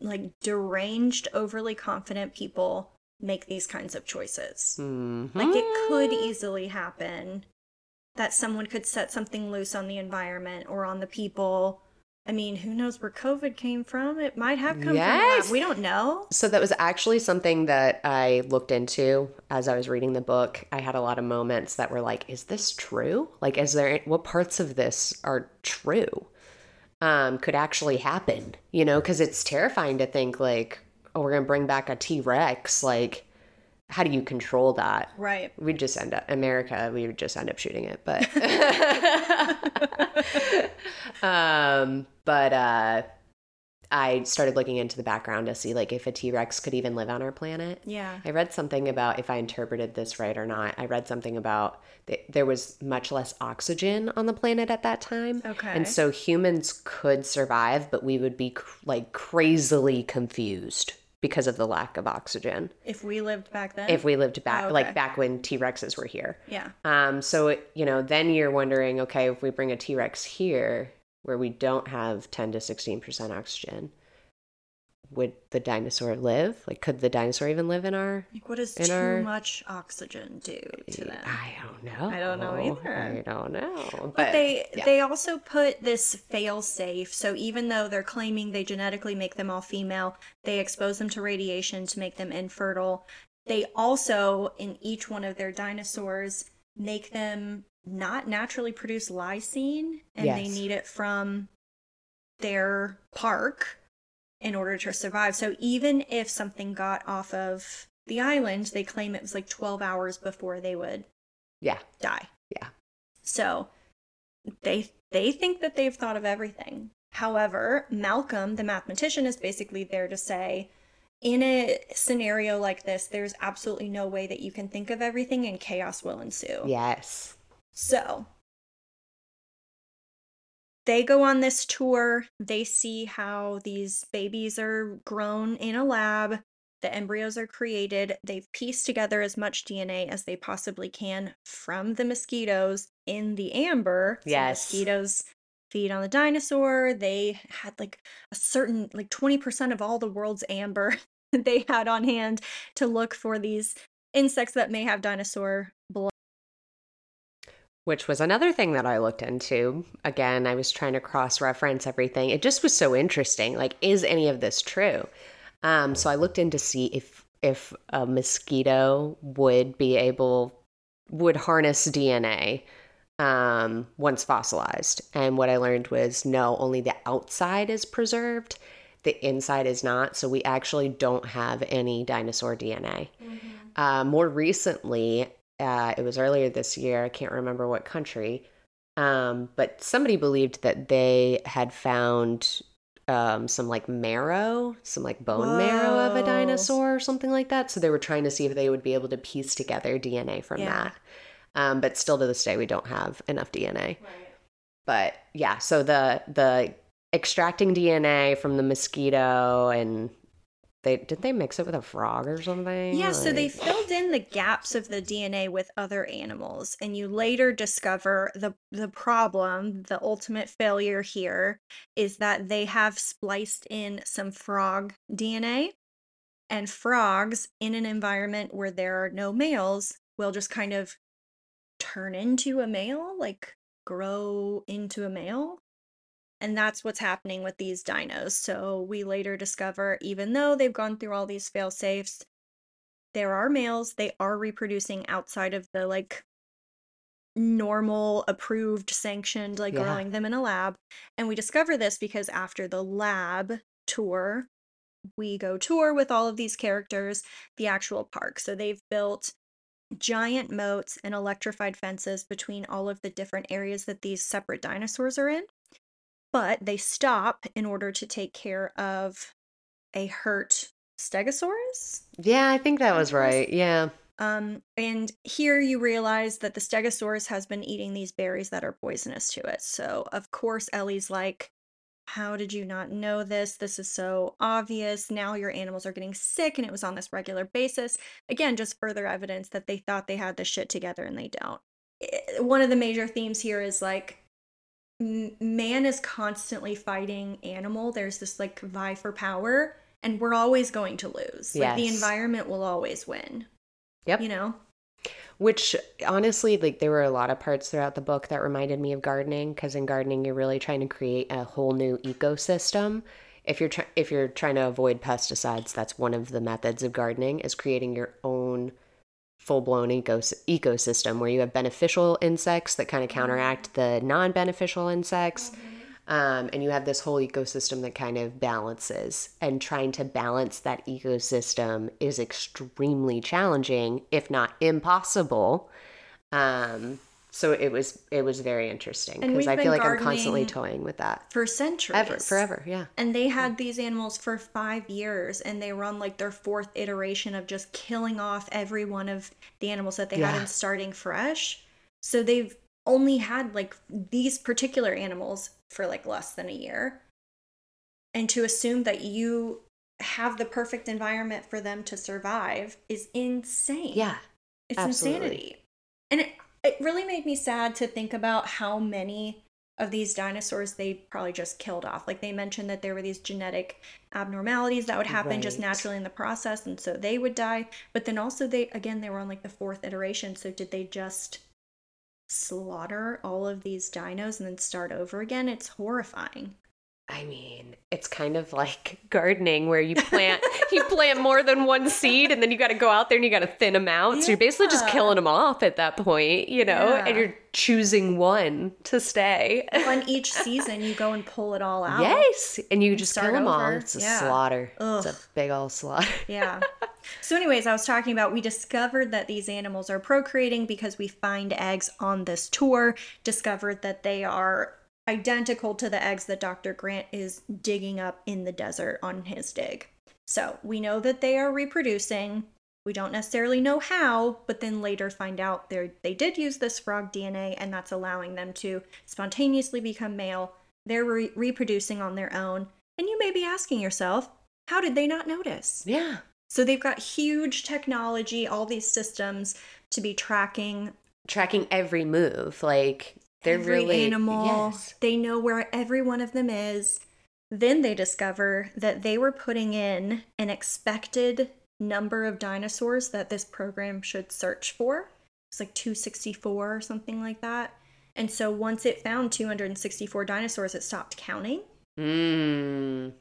like deranged, overly confident people make these kinds of choices. Mhm. Like it could easily happen that someone could set something loose on the environment or on the people I mean, who knows where COVID came from? It might have come Yes. from. We don't know. So that was actually something that I looked into as I was reading the book. I had a lot of moments that were like, is this true? Like, is there what parts of this are true? Um, could actually happen, you know, because it's terrifying to think like, oh, we're gonna bring back a T Rex. Like, how do you control that? Right. We'd just end up America. We would just end up shooting it, but um, but uh, I started looking into the background to see like if a T Rex could even live on our planet. Yeah. I read something about if I interpreted this right or not. I read something about th- there was much less oxygen on the planet at that time. Okay. And so humans could survive, but we would be cr- like crazily confused because of the lack of oxygen If we lived back then. if we lived back Oh, okay. like back when T-Rexes were here. yeah. Um so it, you know, then you're wondering, okay, if we bring a T-Rex here where we don't have 10 to 16% oxygen, would the dinosaur live? Like could the dinosaur even live in our Like, what does too our- much oxygen do to them? I don't know. I don't know either. I don't know. But, But they yeah. they also put this fail safe. So even though they're claiming they genetically make them all female, they expose them to radiation to make them infertile. They also in each one of their dinosaurs make them not naturally produce lysine and they need it from their park in order to survive. So even if something got off of the island, they claim it was like 12 hours before they would yeah. die. Yeah. So they they think that they've thought of everything. However, Malcolm, the mathematician, is basically there to say in a scenario like this, there's absolutely no way that you can think of everything and chaos will ensue. Yes. So they go on this tour. They see how these babies are grown in a lab. The embryos are created. They've pieced together as much DNA as they possibly can from the mosquitoes in the amber. So Yes. mosquitoes feed on the dinosaur. They had like a certain, like 20% of all the world's amber they had on hand to look for these insects that may have dinosaur blood. Which was another thing that I looked into. Again, I was trying to cross reference everything. It just was so interesting. Like, is any of this true? Um, so I looked in to see if if a mosquito would be able would harness DNA um, once fossilized. And what I learned was no, only the outside is preserved. The inside is not. So we actually don't have any dinosaur DNA. Uh, more recently, uh, it was earlier this year. I can't remember what country, um, but somebody believed that they had found um, some like marrow, some like bone marrow of a dinosaur or something like that. So they were trying to see if they would be able to piece together DNA from Yeah. that. Um, but still to this day, we don't have enough DNA. But yeah, so the the extracting DNA from the mosquito and they did they mix it with a frog or something? Yeah, so they filled in the gaps of the DNA with other animals, and you later discover the the problem, the ultimate failure here is that they have spliced in some frog DNA, and frogs in an environment where there are no males will just kind of turn into a male, like grow into a male. And that's what's happening with these dinos. So we later discover, even though they've gone through all these fail safes, there are males. They are reproducing outside of the like normal, approved, sanctioned, like Yeah. growing them in a lab. And we discover this because after the lab tour, we go tour with all of these characters, the actual park. So they've built giant moats and electrified fences between all of the different areas that these separate dinosaurs are in. But they stop in order to take care of a hurt stegosaurus. Yeah, I think that was right. Yeah. Um, and here you realize that the stegosaurus has been eating these berries that are poisonous to it. So, of course, Ellie's like, How did you not know this? This is so obvious. Now your animals are getting sick, and it was on this regular basis. Again, just further evidence that they thought they had this shit together and they don't. I- One of the major themes here is like, man is constantly fighting animal. There's this like vie for power, and we're always going to lose. Like the environment will always win Yep. you know Which honestly, like there were a lot of parts throughout the book that reminded me of gardening because in gardening you're really trying to create a whole new ecosystem. If you're try- if you're trying to avoid pesticides, that's one of the methods of gardening is creating your own full-blown ecos- ecosystem where you have beneficial insects that kind of counteract the non-beneficial insects. Um, and you have this whole ecosystem that kind of balances and trying to balance that ecosystem is extremely challenging if not impossible um, so it was it was very interesting because i feel like i'm constantly toying with that For centuries. ever forever yeah And they had mm-hmm. these animals for five years, and they run like their fourth iteration of just killing off every one of the animals that they had Yeah. and starting fresh. So they've only had like these particular animals for like less than a year. And to assume that you have the perfect environment for them to survive is insane. yeah It's absolutely. insanity. And it, it really made me sad to think about how many of these dinosaurs they probably just killed off. Like they mentioned that there were these genetic abnormalities that would happen just naturally in the process and so they would die. But then also they again they were on like the fourth iteration. So did they just slaughter all of these dinos and then start over again? It's horrifying. I mean, it's kind of like gardening where you plant you plant more than one seed and then you got to go out there and you got to thin them out. So you're basically just killing them off at that point, you know, and you're choosing one to stay. On each season you go and pull it all out. Yes, and you just start kill them all. It's a Yeah. slaughter. It's a big old slaughter. Yeah. So, anyways, I was talking about we discovered that these animals are procreating because we find eggs on this tour, discovered that they are identical to the eggs that Dr. Grant is digging up in the desert on his dig. So, we know that they are reproducing. We don't necessarily know how, but then later find out they they did use this frog DNA and that's allowing them to spontaneously become male. They're re- reproducing on their own. And you may be asking yourself, how did they not notice? Yeah. So they've got huge technology, all these systems to be tracking Tracking every move. Like they're every really animal. Yes. They know where every one of them is. Then they discover that they were putting in an expected number of dinosaurs that this program should search for. It's like 264 or something like that. And so once it found 264 dinosaurs, it stopped counting. Mm.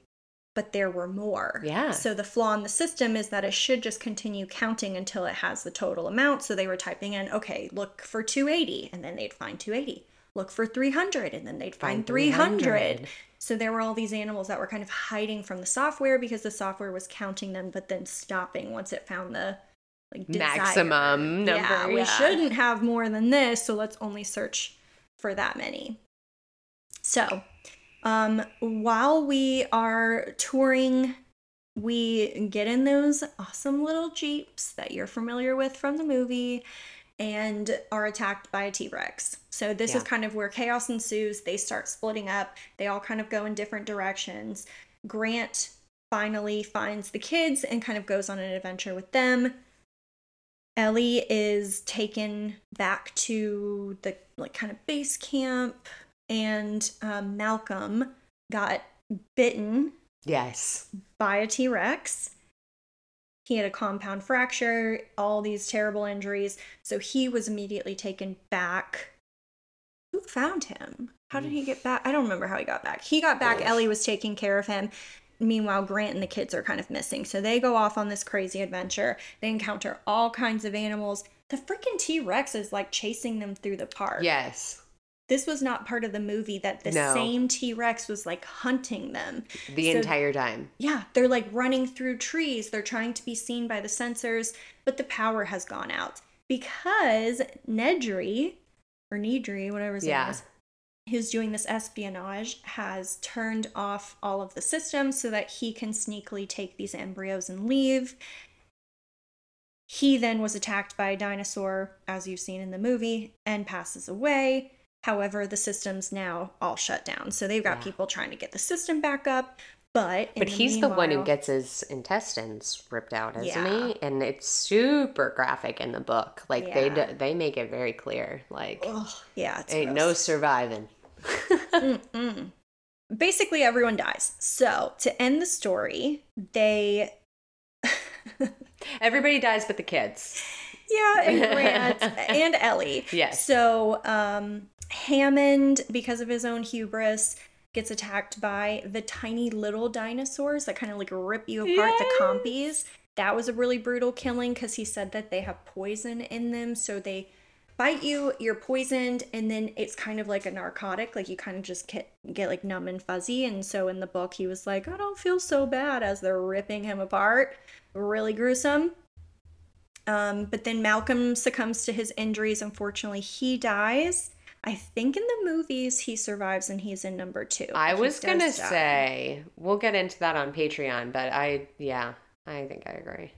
but there were more. Yeah. So the flaw in the system is that it should just continue counting until it has the total amount. So they were typing in, okay, look for 280, and then they'd find 280. Look for 300, and then they'd find, Find 300. 300. So there were all these animals that were kind of hiding from the software because the software was counting them, but then stopping once it found the like desired. Maximum number, Yeah, we yeah. shouldn't have more than this, so let's only search for that many. So, um, while we are touring, we get in those awesome little jeeps that you're familiar with from the movie and are attacked by a T Rex. So, this is kind of where chaos ensues. They start splitting up, they all kind of go in different directions. Grant finally finds the kids and kind of goes on an adventure with them. Ellie is taken back to the like kind of base camp, and um, Malcolm got bitten Yes. by a T Rex. He had a compound fracture, all these terrible injuries. So he was immediately taken back. Who found him? How did he get back? I don't remember how he got back. He got back. Ellie was taking care of him. Meanwhile, Grant and the kids are kind of missing. So they go off on this crazy adventure. They encounter all kinds of animals. The freaking T Rex is like chasing them through the park Yes. This was not part of the movie that the No. same T-Rex was like hunting them. The So- entire time. Yeah, they're like running through trees. They're trying to be seen by the sensors, but the power has gone out because Nedry or Nedry, whatever his Yeah. name is, who's doing this espionage, has turned off all of the systems so that he can sneakily take these embryos and leave. He then was attacked by a dinosaur, as you've seen in the movie, and passes away. However, the system's now all shut down. So they've got Yeah. people trying to get the system back up. But But he's the one who gets his intestines ripped out, isn't Yeah. he? And it's super graphic in the book. Like they Yeah. d- they make it very clear. Like Ugh, yeah, it's ain't no surviving. Basically, everyone dies. So to end the story, they Everybody dies but the kids. Yeah, and Grant and Ellie. Yes. So um, Hammond, because of his own hubris, gets attacked by the tiny little dinosaurs that kind of like rip you apart, the compies. That was a really brutal killing because he said that they have poison in them. So they bite you, you're poisoned, and then it's kind of like a narcotic. Like you kind of just get, get like numb and fuzzy. And so in the book, he was like, I don't feel so bad as they're ripping him apart. Really gruesome. Um, but then Malcolm succumbs to his injuries. Unfortunately, he dies. I think in the movies he survives and he's in number two. I was gonna say we'll get into that on Patreon, but I yeah, I think I agree.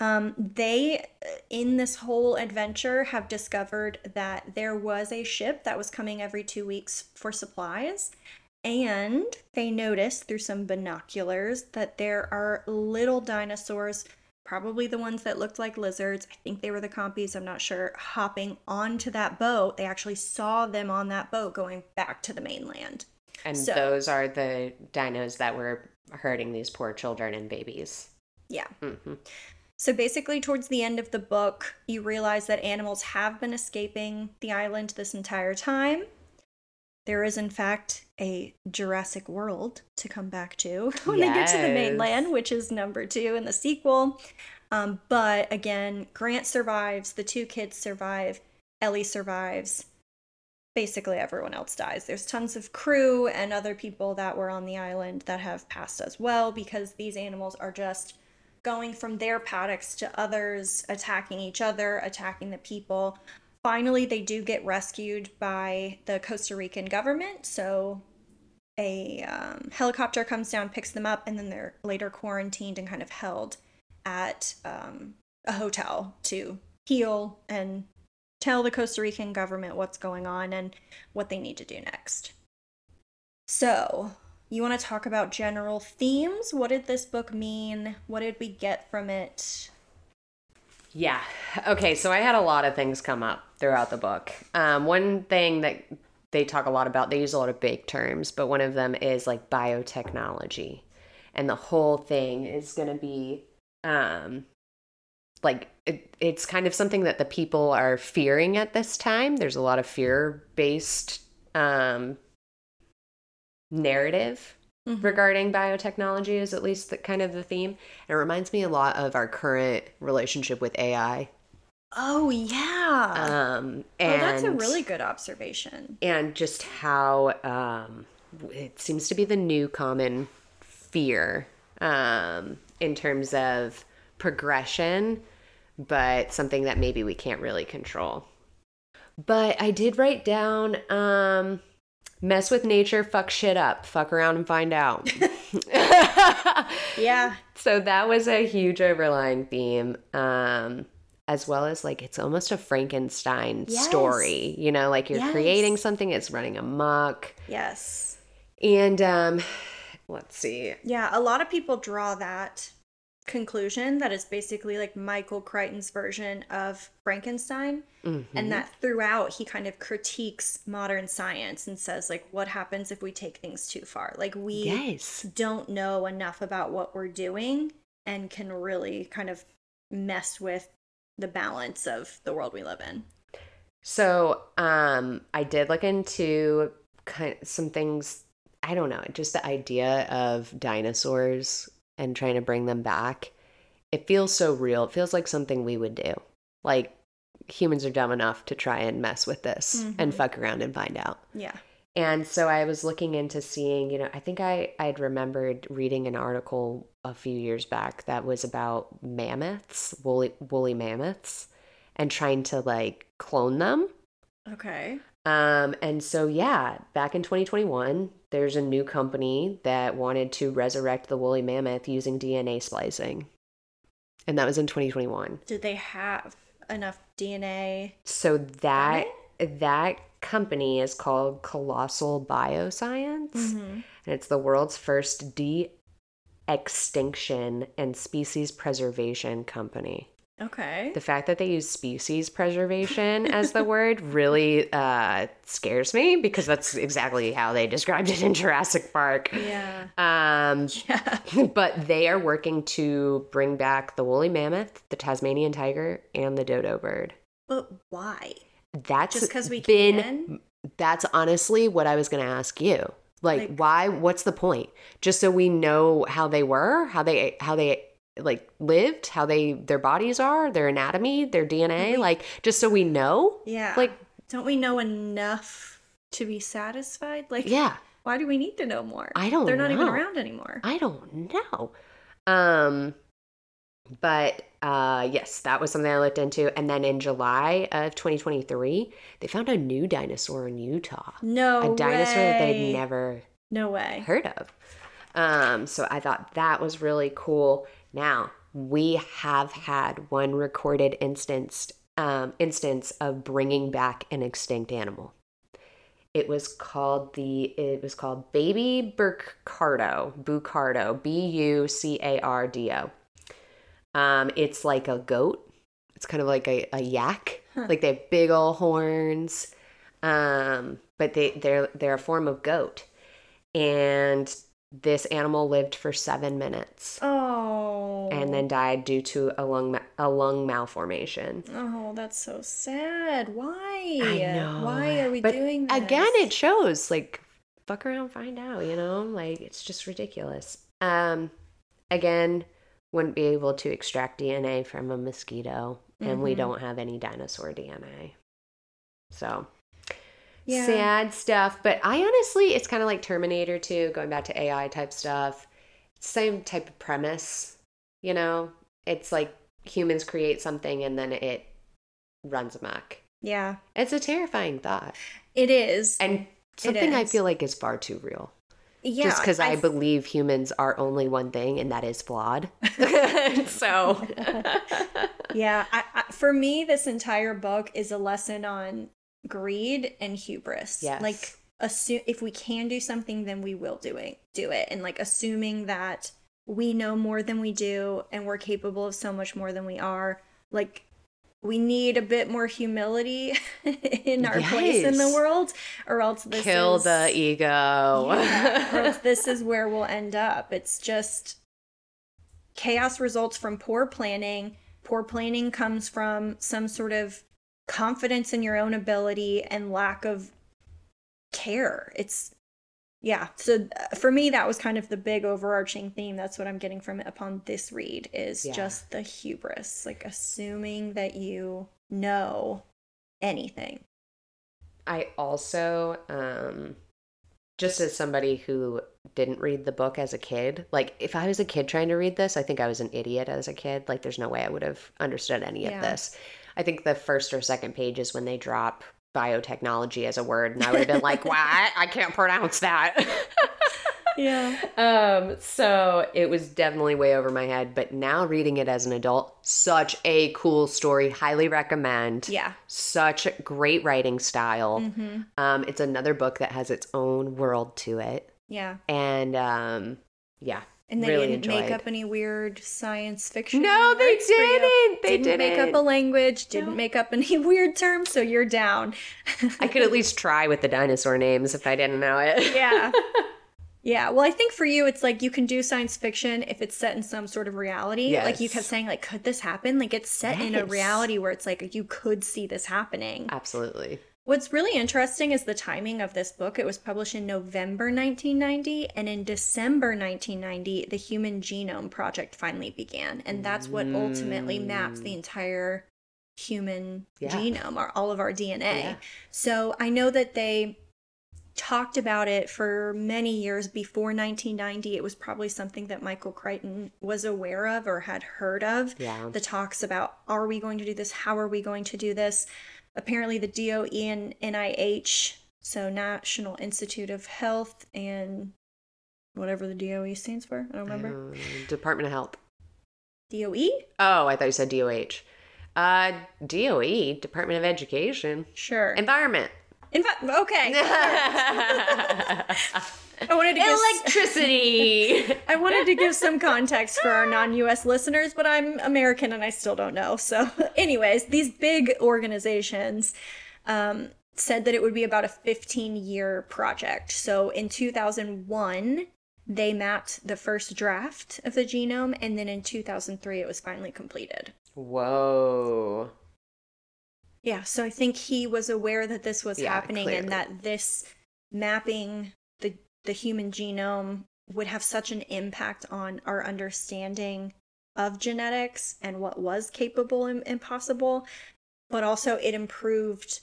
Um, they, in this whole adventure, have discovered that there was a ship that was coming every two weeks for supplies. And they noticed through some binoculars that there are little dinosaurs, probably the ones that looked like lizards. I think they were the compies, I'm not sure, hopping onto that boat. They actually saw them on that boat going back to the mainland. And So- those are the dinos that were hurting these poor children and babies. Yeah. hmm So basically, towards the end of the book, you realize that animals have been escaping the island this entire time. There is, in fact, a Jurassic World to come back to when they get to the mainland, which is number two in the sequel. Um, but again, Grant survives, the two kids survive, Ellie survives. Basically, everyone else dies. There's tons of crew and other people that were on the island that have passed as well because these animals are just going from their paddocks to others, attacking each other, attacking the people. Finally, they do get rescued by the Costa Rican government. So a um, helicopter comes down, picks them up, and then they're later quarantined and kind of held at um, a hotel to heal and tell the Costa Rican government what's going on and what they need to do next. So, you want to talk about general themes? What did this book mean? What did we get from it? Yeah. Okay, so I had a lot of things come up throughout the book. Um, one thing that they talk a lot about, they use a lot of big terms, but one of them is like biotechnology. And the whole thing is going to be um, like it, it's kind of something that the people are fearing at this time. There's a lot of fear based um, narrative Mhm. regarding biotechnology is at least the, kind of the theme. And it reminds me a lot of our current relationship with AI. Oh, yeah. Um, oh, that's a really good observation. and just how um, it seems to be the new common fear um, in terms of progression, but something that maybe we can't really control. But I did write down um, mess with nature, fuck shit up, fuck around and find out. Yeah. So that was a huge overlying theme. Um, as well as like it's almost a Frankenstein Yes. story, you know, like you're creating something, it's running amok. Yes. And um, let's see. Yeah, a lot of people draw that conclusion that it's basically like Michael Crichton's version of Frankenstein. Mhm. and that throughout he kind of critiques modern science and says like what happens if we take things too far like we yes, don't know enough about what we're doing and can really kind of mess with the balance of the world we live in So um, I did look into kind some things. I don't know, just the idea of dinosaurs and trying to bring them back. It feels so real. It feels like something we would do. Like humans are dumb enough to try and mess with this and Mhm. fuck around and find out. yeah And so I was looking into seeing, you know, I think I I'd remembered reading an article a few years back that was about mammoths, woolly woolly mammoths, and trying to like clone them. okay Um, and so yeah, back in 2021, there's a new company that wanted to resurrect the woolly mammoth using DNA splicing. And that was in 2021. did they have enough dna So that that company is called Colossal Bioscience. mm-hmm. and it's the world's first de extinction and species preservation company. Okay. The fact that they use species preservation as the word really uh, scares me because that's exactly how they described it in Jurassic Park. Yeah. Um, Yeah. but they are working to bring back the woolly mammoth, the Tasmanian tiger, and the dodo bird. But why? That's Just 'cause we been, can? That's honestly what I was going to ask you. Like, Like- why? What's the point? Just so we know how they were, how they, how they like lived, how they their bodies are, their anatomy, their DNA. Like, just so we know. Yeah. Like, don't we know enough to be satisfied? Like, yeah, why do we need to know more? I don't They're not even around anymore. I don't know. Um, but uh, yes, that was something I looked into. And then in July of 2023, they found a new dinosaur in Utah. no a dinosaur that they'd never No way. heard of. Um, so I thought that was really cool. Now we have had one recorded instance um, instance of bringing back an extinct animal. It was called the it was called Baby Burcardo, Bucardo, B U C A R D O. Um, it's like a goat. It's kind of like a, a yak. Huh. Like they have big old horns. Um, but they they're they're a form of goat. And this animal lived for seven minutes Oh. and then died due to a lung ma- a lung malformation. Oh, that's so sad. Why? I know. Why are we But doing this? Again, it shows like fuck around, find out. You know, like it's just ridiculous. Um, again, wouldn't be able to extract DNA from a mosquito, and we Mhm. don't have any dinosaur DNA. So Yeah. sad stuff. But I honestly, it's kind of like Terminator 2, going back to AI type stuff. Same type of premise, you know? It's like humans create something and then it runs amok. Yeah. It's a terrifying thought. It is. And something I feel like is far too real. yeah. Just because I, th- believe humans are only one thing and that is flawed. so, Yeah. I, I, for me, this entire book is a lesson on greed and hubris. Yes. Like, assume if we can do something, then we will do it. Do it, and like assuming that we know more than we do, and we're capable of so much more than we are. Like, we need a bit more humility in our place in the world, or else this kill is, the ego. yeah, this is where we'll end up. It's just chaos results from poor planning. Poor planning comes from some sort of confidence in your own ability and lack of care. It's yeah. So uh, for me, that was kind of the big overarching theme. That's what I'm getting from it upon this read is Yeah. just the hubris, like assuming that you know anything. I also, um, just as somebody who didn't read the book as a kid, like if I was a kid trying to read this, I think I was an idiot as a kid. Like there's no way I would have understood any Yeah. of this. I think the first or second page is when they drop biotechnology as a word, and I would have been like, "Why? I can't pronounce that." Yeah. um, so it was definitely way over my head. But now reading it as an adult, such a cool story. Highly recommend. Yeah. Such a great writing style. Mm-hmm. Um, it's another book that has its own world to it, Yeah. and um, yeah, And they Really didn't make up any weird science fiction. No, they words for you. didn't. They didn't, make up a language. Didn't No. make up any weird terms. So you're down. I could at least try with the dinosaur names if I didn't know it. Yeah. Yeah, well, I think for you, it's like you can do science fiction if it's set in some sort of reality. Like you kept saying, like, could this happen? Like it's set in a reality where it's like you could see this happening. Absolutely. What's really interesting is the timing of this book. It was published in November 1990, and in December 1990, the Human Genome Project finally began. And that's what ultimately mm. maps the entire human Yeah. genome, or all of our DNA. Yeah. So I know that they talked about it for many years before 1990. It was probably something that Michael Crichton was aware of or had heard of Yeah. the talks about are we going to do this? How are we going to do this? Apparently, the DOE and NIH, so National Institute of Health, and whatever the DOE stands for, I don't remember. Uh, Department of Health. DOE? Oh, I thought you said DOH. Uh, DOE, Department of Education. Sure. Environment. In fact, okay. I wanted to give Electricity. I wanted to give some context for our non-US listeners, but I'm American and I still don't know. So, anyways, these big organizations um, said that it would be about a 15-year project. So, in 2001, they mapped the first draft of the genome, and then in 2003, it was finally completed. Whoa. Yeah, so I think he was aware that this was Yeah, happening clearly. and that this mapping the human genome would have such an impact on our understanding of genetics and what was capable and, and possible, but also it improved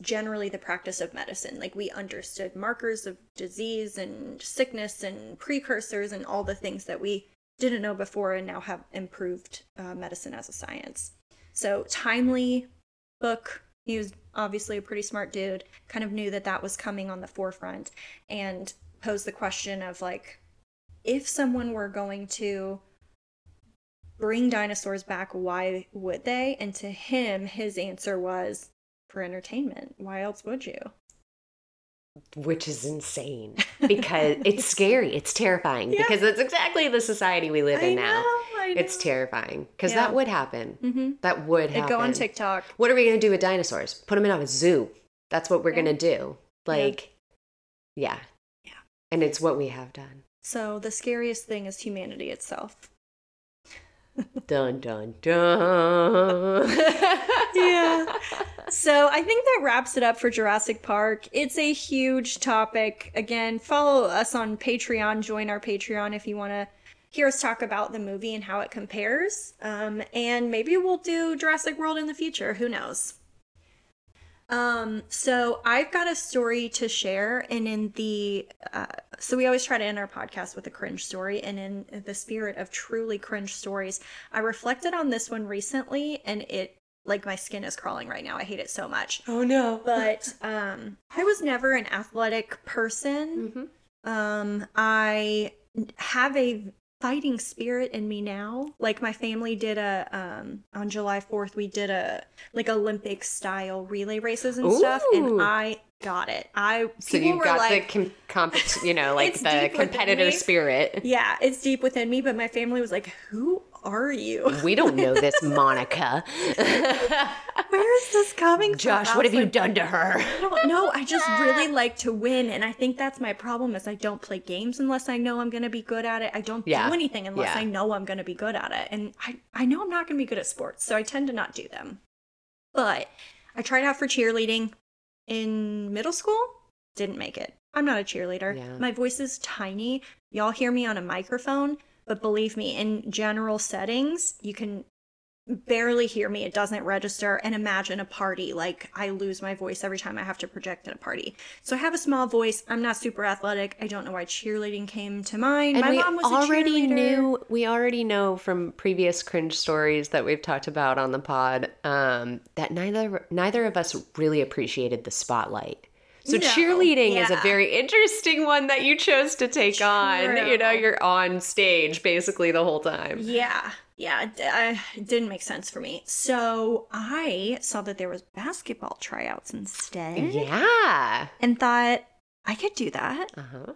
generally the practice of medicine. Like we understood markers of disease and sickness and precursors and all the things that we didn't know before and now have improved uh, medicine as a science. So timely book. He was obviously a pretty smart dude. Kind of knew that that was coming on the forefront, and posed the question of like, if someone were going to bring dinosaurs back, why would they? And to him, his answer was for entertainment. Why else would you? Which is insane because it's scary. It's terrifying Yeah. because that's exactly the society we live in now. know, I It's know. terrifying because Yeah. that would happen. Mm-hmm. That would It'd go on TikTok. What are we going to do with dinosaurs? Put them in a zoo. That's what we're Yeah. going to do. Like, yeah. Yeah. And it's what we have done. So the scariest thing is humanity itself. Dun, dun, dun. yeah. So I think that wraps it up for Jurassic Park. It's a huge topic. Again, follow us on Patreon. Join our Patreon if you want to hear us talk about the movie and how it compares. Um, and maybe we'll do Jurassic World in the future. Who knows? Um, so I've got a story to share, and in the uh, so we always try to end our podcast with a cringe story, and in the spirit of truly cringe stories, I reflected on this one recently, and it like my skin is crawling right now. I hate it so much. oh, no. But um, I was never an athletic person. Mhm. Um, I have a fighting spirit in me now. Like my family did a um on July 4th we did a like Olympic style relay races and stuff and I got it. I So were got like the com- compet- you know, like the competitor spirit. yeah, it's deep within me, but my family was like, "Who are you? We don't know this, Monica. Where is this coming from?" Josh, what was have you done to her? I don't know. I just really like to win, and I think that's my problem. Is I don't play games unless I know I'm going to be good at it. I don't Yeah. do anything unless Yeah. I know I'm going to be good at it, and I I know I'm not going to be good at sports, so I tend to not do them. But I tried out for cheerleading in middle school. Didn't make it. I'm not a cheerleader. Yeah. My voice is tiny. Y'all hear me on a microphone, but believe me, in general settings, you can barely hear me. It doesn't register. And imagine a party. Like, I lose my voice every time I have to project at a party. So I have a small voice. I'm not super athletic. I don't know why cheerleading came to mind. And my we mom was already knew we already know from previous cringe stories that we've talked about on the pod um, that neither neither of us really appreciated the spotlight. So No, cheerleading is a very interesting one that you chose to take on. You know, you're on stage basically the whole time. Yeah, yeah, it, I, it didn't make sense for me. So I saw that there was basketball tryouts instead, Yeah. and thought I could do that. Uh-huh.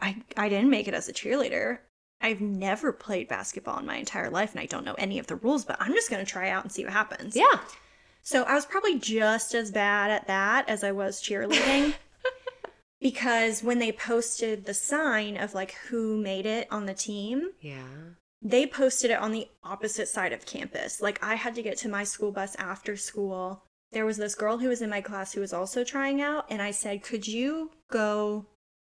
I I didn't make it as a cheerleader. I've never played basketball in my entire life, and I don't know any of the rules. But I'm just gonna try out and see what happens. Yeah. So I was probably just as bad at that as I was cheerleading. because when they posted the sign of like who made it on the team, Yeah. they posted it on the opposite side of campus. Like I had to get to my school bus after school. There was this girl who was in my class who was also trying out, and I said, Could you go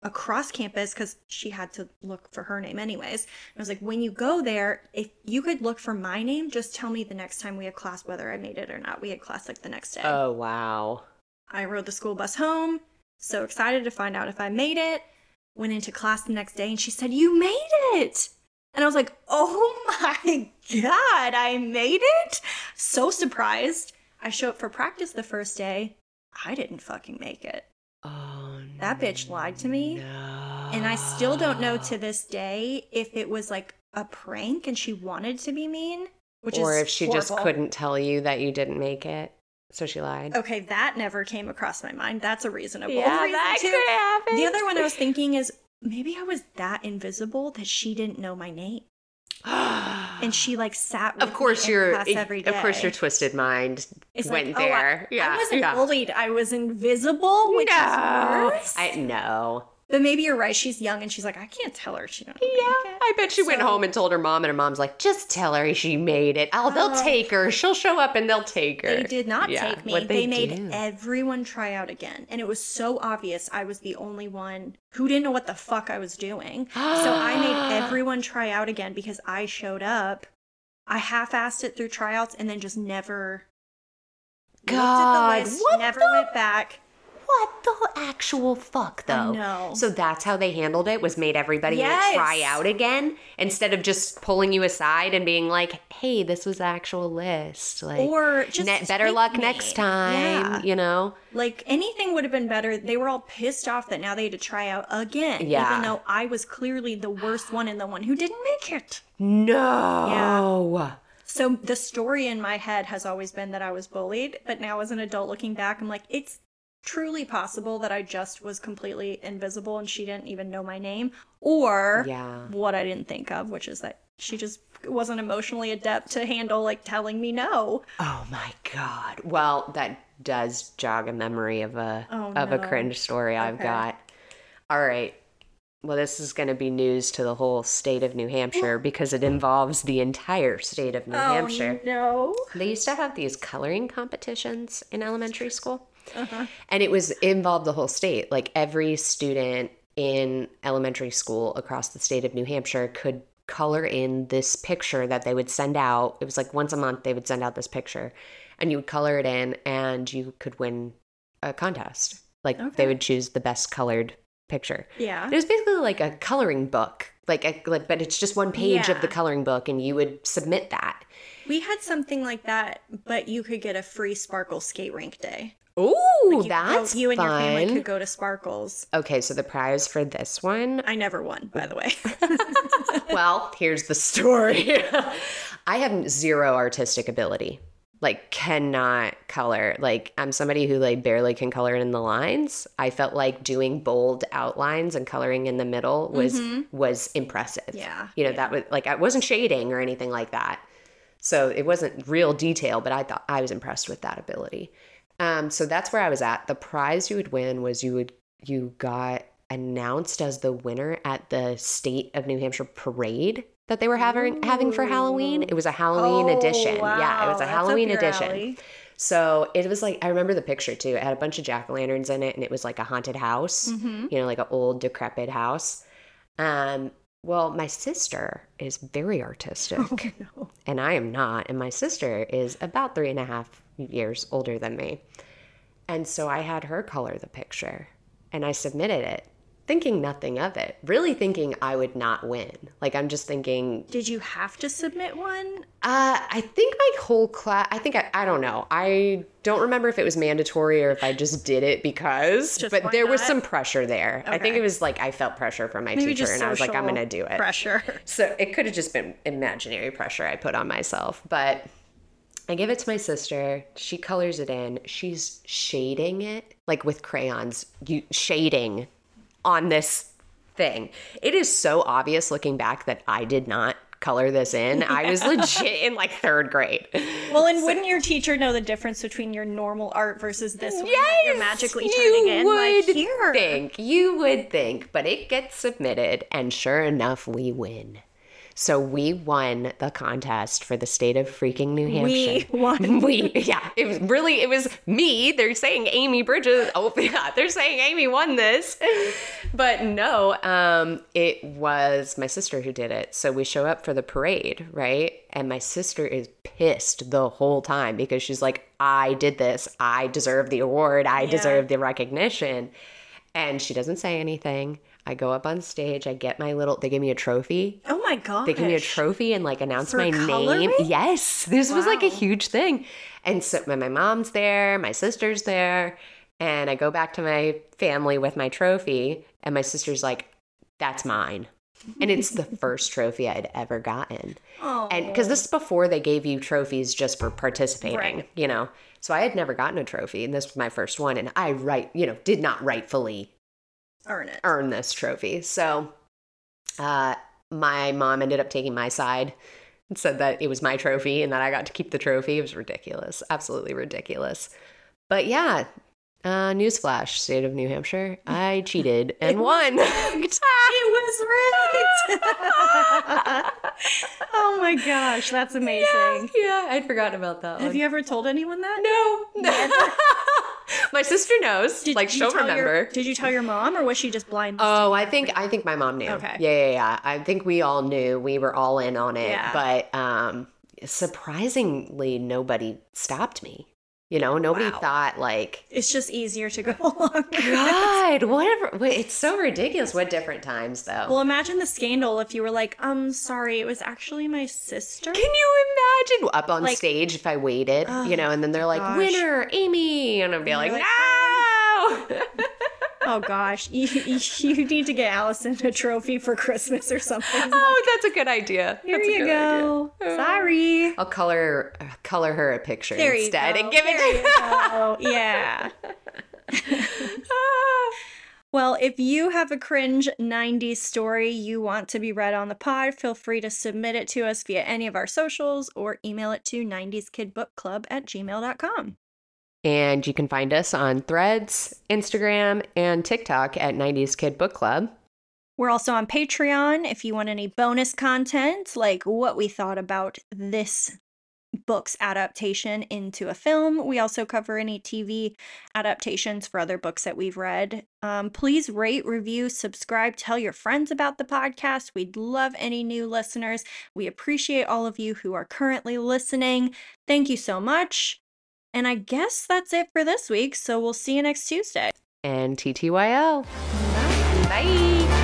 across campus? Because she had to look for her name anyways. And I was like, When you go there, if you could look for my name, just tell me the next time we have class whether I made it or not. We had class like the next day. Oh, wow. I rode the school bus home, so excited to find out if I made it. Went into class the next day and she said, You made it! And I was like, Oh my god, I made it! So surprised. I show up for practice the first day. I didn't fucking make it. That bitch lied to me. No. And I still don't know to this day if it was like a prank and she wanted to be mean, which or is if she just couldn't tell you that you didn't make it. So she lied. Okay, that never came across my mind. That's a reasonable yeah, reason that too. could happen. The other one I was thinking is maybe I was that invisible that she didn't know my name. And she like sat with of course, your class every day. of course your twisted mind It's went like, oh, I- there. yeah, I wasn't yeah. bullied. I was invisible, which no, is worse. I no. But maybe you're right. She's young and she's like, I can't tell her she don't. Yeah. I bet she went home and told her mom, and her mom's like, "Just tell her she made it. Oh, they'll Oh. take her. She'll show up, and they'll take her." They did not Yeah, take me. They, they made do? everyone try out again. And it was so obvious I was the only one who didn't know what the fuck I was doing. so I made everyone try out again because I showed up. I half assed it through tryouts and then just never God, looked at the list, what never the- went back. What the actual fuck, though? know. So that's how they handled it. Was made everybody Yes. try out again instead of just pulling you aside and being like, "Hey, this was the actual list." Like, Or just ne- better luck me. next time. Yeah. You know? Like anything would have been better. They were all pissed off that now they had to try out again. Yeah. Even though I was clearly the worst one and the one who didn't make it. No. Yeah. So the story in my head has always been that I was bullied, but now as an adult looking back, I'm like, it's truly possible that I just was completely invisible and she didn't even know my name, or Yeah. what I didn't think of, which is that she just wasn't emotionally adept to handle like telling me no. Oh my god. Well, that does jog a memory of a Oh, of a cringe story I've Okay. got. All right. Well, this is going to be news to the whole state of New Hampshire because it involves the entire state of New oh, Hampshire. Oh no. They used to have these coloring competitions in elementary school. Uh-huh. And it was it involved the whole state. Like every student in elementary school across the state of New Hampshire could color in this picture that they would send out. It was like once a month they would send out this picture and you would color it in and you could win a contest. Like Okay. they would choose the best colored picture. Yeah. It was basically like a coloring book. Like a, like but it's just one page of the coloring book and you would submit that. We had something like that, but you could get a free Sparkle skate rink day. Ooh, You that's you and your family fun. could go to Sparkles. Okay, so the prize for this one. I never won, by the way. well, here's the story. I have zero artistic ability. Like cannot color. Like I'm somebody who like barely can color in the lines. I felt like doing bold outlines and coloring in the middle was was impressive. Mm-hmm. Yeah, You know, yeah. that was like I wasn't shading or anything like that. So it wasn't real detail, but I thought I was impressed with that ability. Um, so that's where I was at. The prize you would win was you would you got announced as the winner at the state of New Hampshire parade that they were having having for Halloween. It was a Halloween Oh, edition. Yeah, it was a that's Halloween edition. alley. So it was like I remember the picture too. It had a bunch of jack o' lanterns in it, and it was like a haunted house. Mhm. You know, like an old decrepit house. Um, well, my sister is very artistic, oh, No. and I am not. And my sister is about three and a half years older than me. And so I had her color the picture, and I submitted it, thinking nothing of it. Really thinking I would not win. Like I'm just thinking Did you have to submit one? uh, I think my whole class, I think I, I don't know. I don't remember if it was mandatory or if I just did it because, Just but there was some pressure there. Okay. I think it was like I felt pressure from my Maybe teacher and I was like, I'm going to do it. Pressure. So it could have just been imaginary pressure I put on myself. But I give it to my sister. She colors it in. She's shading it like with crayons, you shading on this thing. It is so obvious looking back that I did not color this in. I was legit in like third grade. Well, and wouldn't your teacher know the difference between your normal art versus this one that you're magically turning you in? would like here. think. You would think, but it gets submitted, and sure enough, we win. So we won the contest for the state of freaking New Hampshire. We won. We yeah, it was really it was me. They're saying Amy Bridges. Oh yeah, they're saying Amy won this, but no, um, it was my sister who did it. So we show up for the parade, right? And my sister is pissed the whole time because she's like, I did this. I deserve the award. I deserve the recognition. And she doesn't say anything. I go up on stage. I get my little. They give me a trophy. Oh my god. They give me a trophy and like announce For my name. Yes, this was like a huge thing. And so my, my mom's there, my sister's there, and I go back to my family with my trophy, and my sister's like, "That's mine." and it's the first trophy I'd ever gotten. Oh, And because this is before they gave you trophies just for participating, Right. you know. So I had never gotten a trophy, and this was my first one, and I right, you know, did not rightfully earn it. earn this trophy. So uh, my mom ended up taking my side and said that it was my trophy and that I got to keep the trophy. It was ridiculous, absolutely ridiculous. But yeah, uh, newsflash, state of New Hampshire, I cheated and won. It was right. oh my gosh, that's amazing. yeah, I'd forgotten about that Have one. you ever told anyone that? No. my sister knows. like you she'll tell your- remember. did you tell your mom, or was she just blind? Oh, I think I think my mom knew. Okay. Yeah, yeah, yeah. I think we all knew. We were all in on it. Yeah. But um surprisingly nobody stopped me. You know, nobody Wow. thought like it's just easier to go along. God, whatever. wait, It's so ridiculous. What different times though. Well, imagine the scandal if you were like, "Um, sorry, it was actually my sister." Can you imagine up on Like- stage if I waited, Oh, you know, and then they're like, gosh. winner, Amy. And I'd be And like, you're no. Like, Oh gosh, you, you you need to get Allison a trophy for Christmas or something. oh, that's a good idea. Here That's a you good go. idea. Oh. Sorry. I'll color uh, color her a picture There instead you go. and give there it you go. Yeah. Well, if you have a cringe 90s story you want to be read on the pod, feel free to submit it to us via any of our socials or email it to 90skidbookclub at gmail.com. And you can find us on Threads, Instagram, and TikTok at 90s Kid Book Club. We're also on Patreon if you want any bonus content, like what we thought about this book's adaptation into a film. We also cover any TV adaptations for other books that we've read. Um, please rate, review, subscribe, tell your friends about the podcast. We'd love any new listeners. We appreciate all of you who are currently listening. Thank you so much. And I guess that's it for this week. So we'll see you next Tuesday. And TTYL. Bye. Bye.